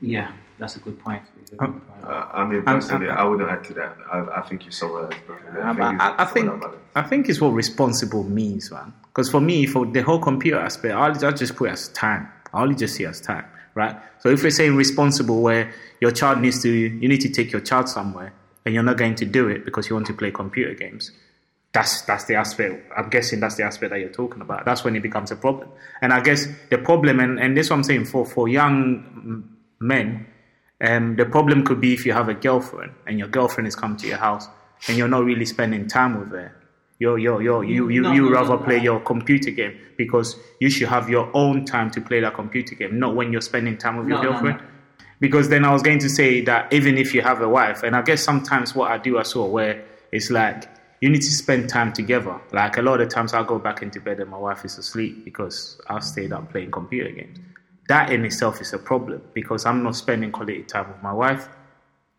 Yeah, that's a good point. A good um, point. Uh, I mean, um, personally, um, I wouldn't add to that. I, I think you saw it. perfectly. I, it's- I, I think I think it's what responsible means, man. Because for me, for the whole computer aspect, I'll, I'll just put it as time. I only just see it as time, right? So if we're saying responsible, where your child needs to, you need to take your child somewhere, and you're not going to do it because you want to play computer games. That's that's the aspect. I'm guessing that's the aspect that you're talking about. That's when it becomes a problem. And I guess the problem, and, and this is what I'm saying for for young men, um, the problem could be if you have a girlfriend and your girlfriend has come to your house and you're not really spending time with her. You're, you're, you're, you you No, you no, rather no, play your computer game because you should have your own time to play that computer game, not when you're spending time with your girlfriend. Because then I was going to say that even if you have a wife, and I guess sometimes what I do as well, where it's like you need to spend time together. Like a lot of times I'll go back into bed and my wife is asleep because I've stayed up playing computer games. That in itself is a problem because I'm not spending quality time with my wife.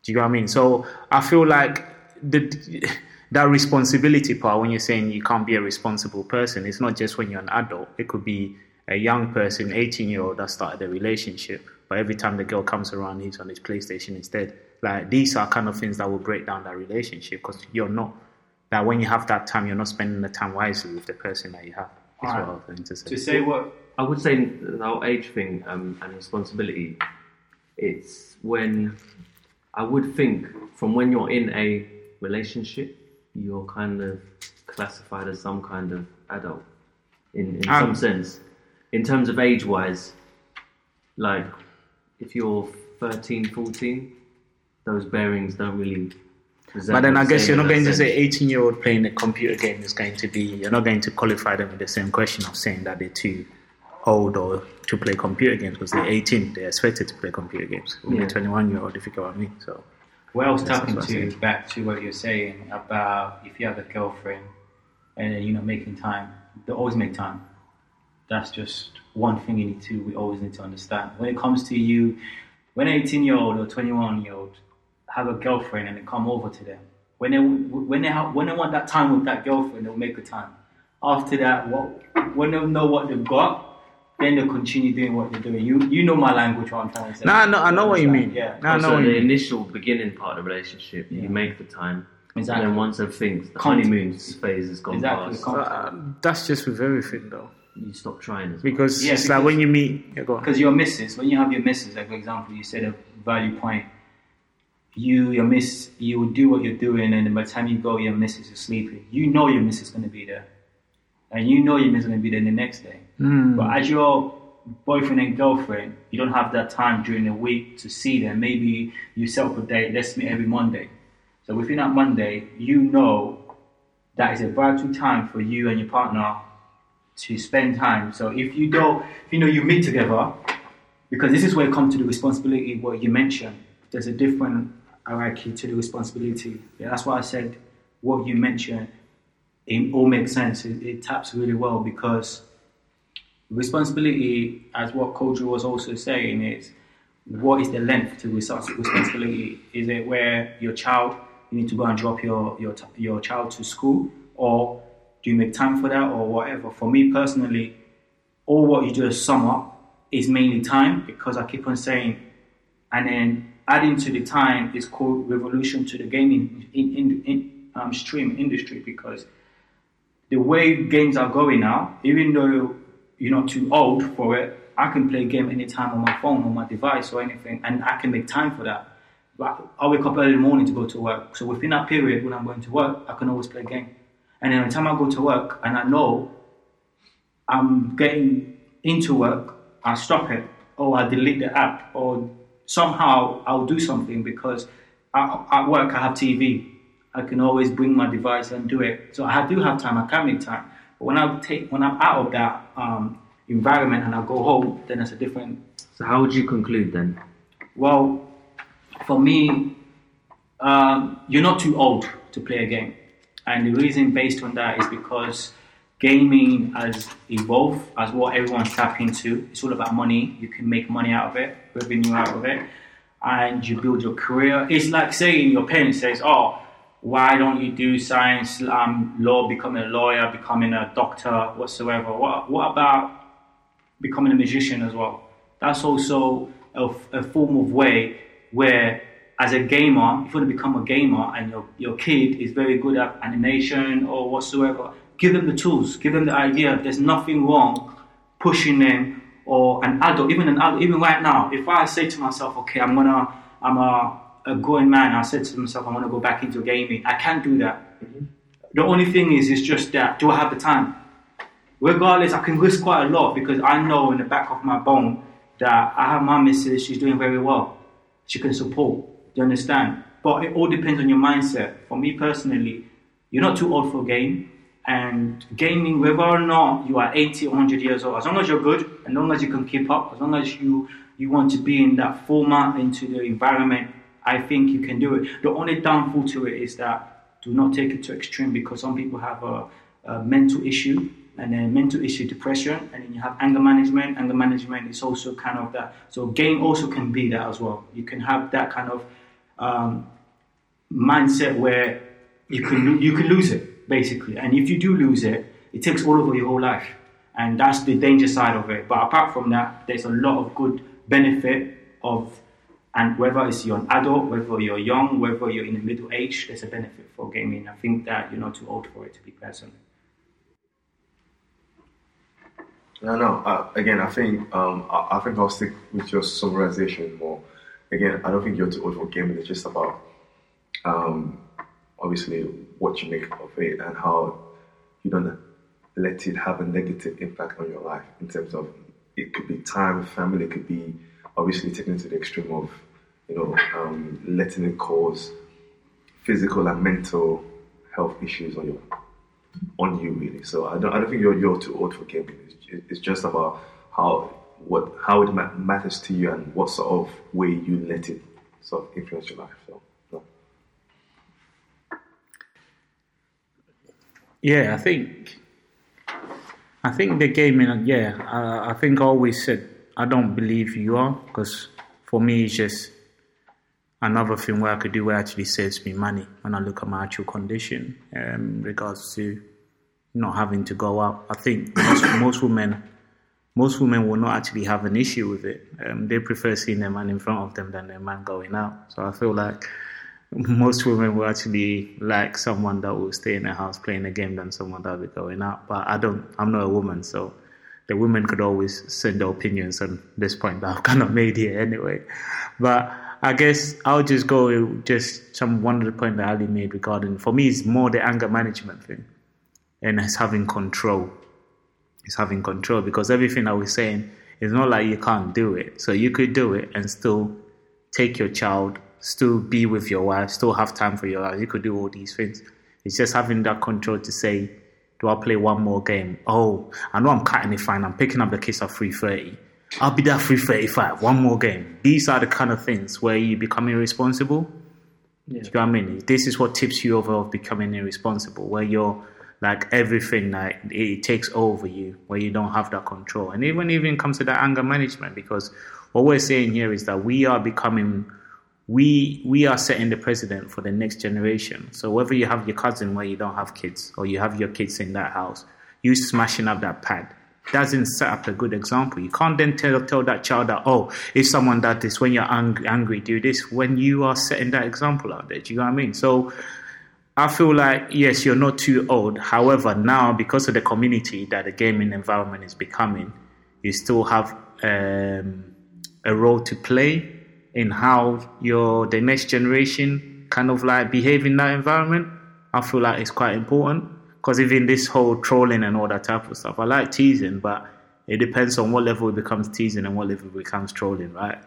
Do you know what I mean? So I feel like the [laughs] that responsibility part when you're saying you can't be a responsible person, it's not just when you're an adult. It could be a young person, 18 year old that started a relationship, but every time the girl comes around, he's on his PlayStation instead. Like these are kind of things that will break down that relationship because you're not that when you have that time, you're not spending the time wisely with the person that you have. Is what I was going to say. To say what I would say the whole age thing um, and responsibility. It's when I would think from when you're in a relationship, you're kind of classified as some kind of adult in, in Um, some sense. In terms of age wise, like if you're 13, 14, those bearings don't really. present But then I guess you're not going to sense. say 18 year old playing a computer game is going to be, you're not going to qualify them with the same question of saying that they're too old or to play computer games because they're 18, they're expected to play computer games. Only Yeah. a 21 year old, if you get what I mean. So, Well, I was talking that's what I to said. back to what you're saying about if you have a girlfriend and then, you know making time, they always make time. That's just one thing you need to we always need to understand. When it comes to you, when an 18 year old or 21 year old have a girlfriend and they come over to them, when they when they have, when they want that time with that girlfriend, they'll make the time. After that, what when they know what they've got, then they'll continue doing what they're doing. You you know my language, what I'm trying to say. No, I know- I know what you mean. Yeah. No, I know the initial beginning part of the relationship, Yeah. you make the time. Exactly. And then once everything's, the Content. honeymoon phase has gone Exactly, past, uh, that's just with everything though. you stop trying as well. Because Yeah, it's like when you meet, yeah, go. Because your missus, when you have your missus, like for example, you said a value point. You, your miss, you will do what you're doing, and then by the time you go, your missus is sleeping. You know your missus is going to be there, and you know you're is going to be there the next day. Hmm. But as your boyfriend and girlfriend, you don't have that time during the week to see them. Maybe you set up a date. Let's meet every Monday. So within that Monday, you know that is a vital time for you and your partner to spend time. So if you don't, if you know you meet together, because this is where it comes to the responsibility what you mentioned. There's a different hierarchy to the responsibility. Yeah, that's why I said what you mentioned. It all makes sense. It, it taps really well because responsibility, as what Kojo was also saying, is what is the length to respons- responsibility? Is it where your child you need to go and drop your your your child to school, or do you make time for that, or whatever? For me personally, all what you just sum up is mainly time because I keep on saying, and then adding to the time is called revolution to the gaming in, in, in um, stream industry because the way games are going now, even though you're not too old for it, I can play a game anytime on my phone, on my device, or anything, and I can make time for that. But I wake up early in the morning to go to work. So within that period when I'm going to work, I can always play a game. And then by time I go to work and I know I'm getting into work, I stop it or I delete the app or somehow I'll do something because at work I have TV. I can always bring my device and do it. So I do have time. I can make time. But when I take when I'm out of that um, environment and I go home, then it's a different. So how would you conclude then? Well, for me, um, you're not too old to play a game, and the reason based on that is because gaming has evolved as what everyone's tapping into. It's all about money. You can make money out of it, revenue out of it, and you build your career. It's like saying your parents says, "Oh, why don't you do science, um, law, becoming a lawyer, becoming a doctor, whatsoever? What, what about becoming a musician as well? That's also a, a form of way where, as a gamer, if you want to become a gamer and your, your kid is very good at animation or whatsoever, give them the tools, give them the idea. There's nothing wrong pushing them or an adult, even an adult, even right now. If I say to myself, okay, I'm gonna, I'm a a growing man, I said to myself, I want to go back into gaming. I can't do that. Mm-hmm. The only thing is, it's just that do I have the time? Regardless, I can risk quite a lot because I know in the back of my bone that I have my missus, she's doing very well. She can support. Do you understand? But it all depends on your mindset. For me personally, you're not too old for game. And gaming, whether or not you are 80 or 100 years old, as long as you're good, as long as you can keep up, as long as you, you want to be in that format, into the environment I think you can do it. The only downfall to it is that do not take it to extreme because some people have a, a mental issue and then mental issue depression and then you have anger management. Anger management is also kind of that. So game also can be that as well. You can have that kind of um, mindset where you can you can lose it basically. And if you do lose it it takes all over your whole life. And that's the danger side of it. But apart from that there's a lot of good benefit of and whether it's you're an adult, whether you're young, whether you're in the middle age, there's a benefit for gaming. I think that you're not too old for it to be present. No, no. Uh, again, I think um, I, I, think I'll stick with your summarization more. Again, I don't think you're too old for gaming. It's just about um, obviously what you make of it and how you don't let it have a negative impact on your life in terms of it could be time, family, it could be obviously taken to the extreme of you know, um, letting it cause physical and mental health issues on your on you really. So I don't I don't think you're you're too old for gaming. It's, it's just about how what how it matters to you and what sort of way you let it sort of influence your life. So. Yeah, I think I think the gaming. Yeah, I think I always said I don't believe you are because for me it's just another thing where I could do where actually saves me money when I look at my actual condition um, regards to not having to go out. I think most, most women most women will not actually have an issue with it. Um, they prefer seeing their man in front of them than their man going out. So I feel like most women will actually like someone that will stay in the house playing a game than someone that will be going out. But I don't. I'm not a woman, so the women could always send their opinions on this point that I've kind of made here anyway. But I guess I'll just go just some one of the point that Ali made regarding for me it's more the anger management thing and it's having control. It's having control because everything I was saying is not like you can't do it. So you could do it and still take your child, still be with your wife, still have time for your wife. You could do all these things. It's just having that control to say, do I play one more game? Oh, I know I'm cutting it fine. I'm picking up the kids at 3.30 I'll be there 335, one more game. These are the kind of things where you become irresponsible. Yeah. Do you know what I mean? This is what tips you over of becoming irresponsible, where you're like everything like it takes over you, where you don't have that control. And even even comes to that anger management, because what we're saying here is that we are becoming we we are setting the precedent for the next generation. So whether you have your cousin where you don't have kids, or you have your kids in that house, you smashing up that pad doesn't set up a good example. You can't then tell, tell that child that, oh, if someone does this, when you're angry, angry, do this, when you are setting that example out there. Do you know what I mean? So I feel like, yes, you're not too old. However, now, because of the community that the gaming environment is becoming, you still have um, a role to play in how your the next generation kind of like behave in that environment. I feel like it's quite important because even this whole trolling and all that type of stuff, I like teasing, but it depends on what level it becomes teasing and what level it becomes trolling, right?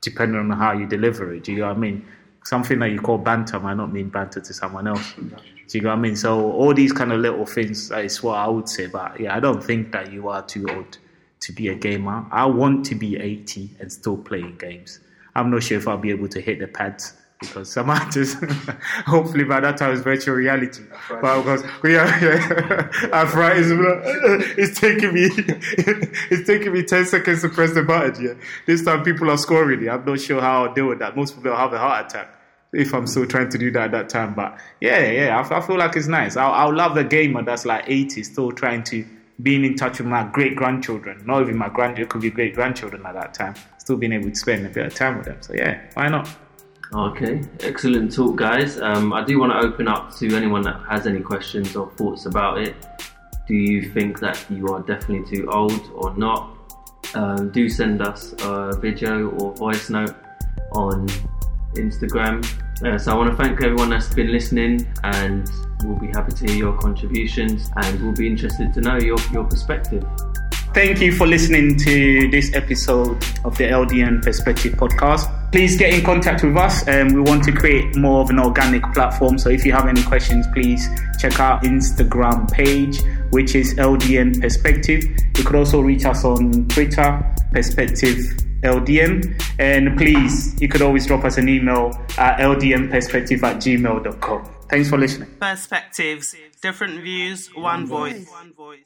Depending on how you deliver it. Do you know what I mean? Something that you call banter might not mean banter to someone else. Do you know what I mean? So all these kind of little things is what I would say. But yeah, I don't think that you are too old to be a gamer. I want to be 80 and still playing games. I'm not sure if I'll be able to hit the pads because some artists, [laughs] hopefully by that time, it's virtual reality. But because yeah, yeah, arthritis, [laughs] it's taking me, [laughs] it's taking me ten seconds to press the button. Yeah, this time people are scoring. I'm not sure how I'll deal with that. Most people have a heart attack if I'm still trying to do that at that time. But yeah, yeah, I, I feel like it's nice. I'll, I'll love a gamer that's like 80, still trying to being in touch with my great grandchildren, not even my grandchildren, could be great grandchildren at that time, still being able to spend a bit of time with them. So yeah, why not? Okay, excellent talk, guys. Um, I do want to open up to anyone that has any questions or thoughts about it. Do you think that you are definitely too old or not? Um, do send us a video or voice note on Instagram. Uh, so I want to thank everyone that's been listening, and we'll be happy to hear your contributions, and we'll be interested to know your, your perspective. Thank you for listening to this episode of the LDN Perspective podcast. Please get in contact with us. and we want to create more of an organic platform. So if you have any questions, please check our Instagram page, which is LDN Perspective. You could also reach us on Twitter, Perspective LDN. And please, you could always drop us an email at ldnperspective at gmail.com. Thanks for listening. Perspectives, different views, voice, one voice, one voice.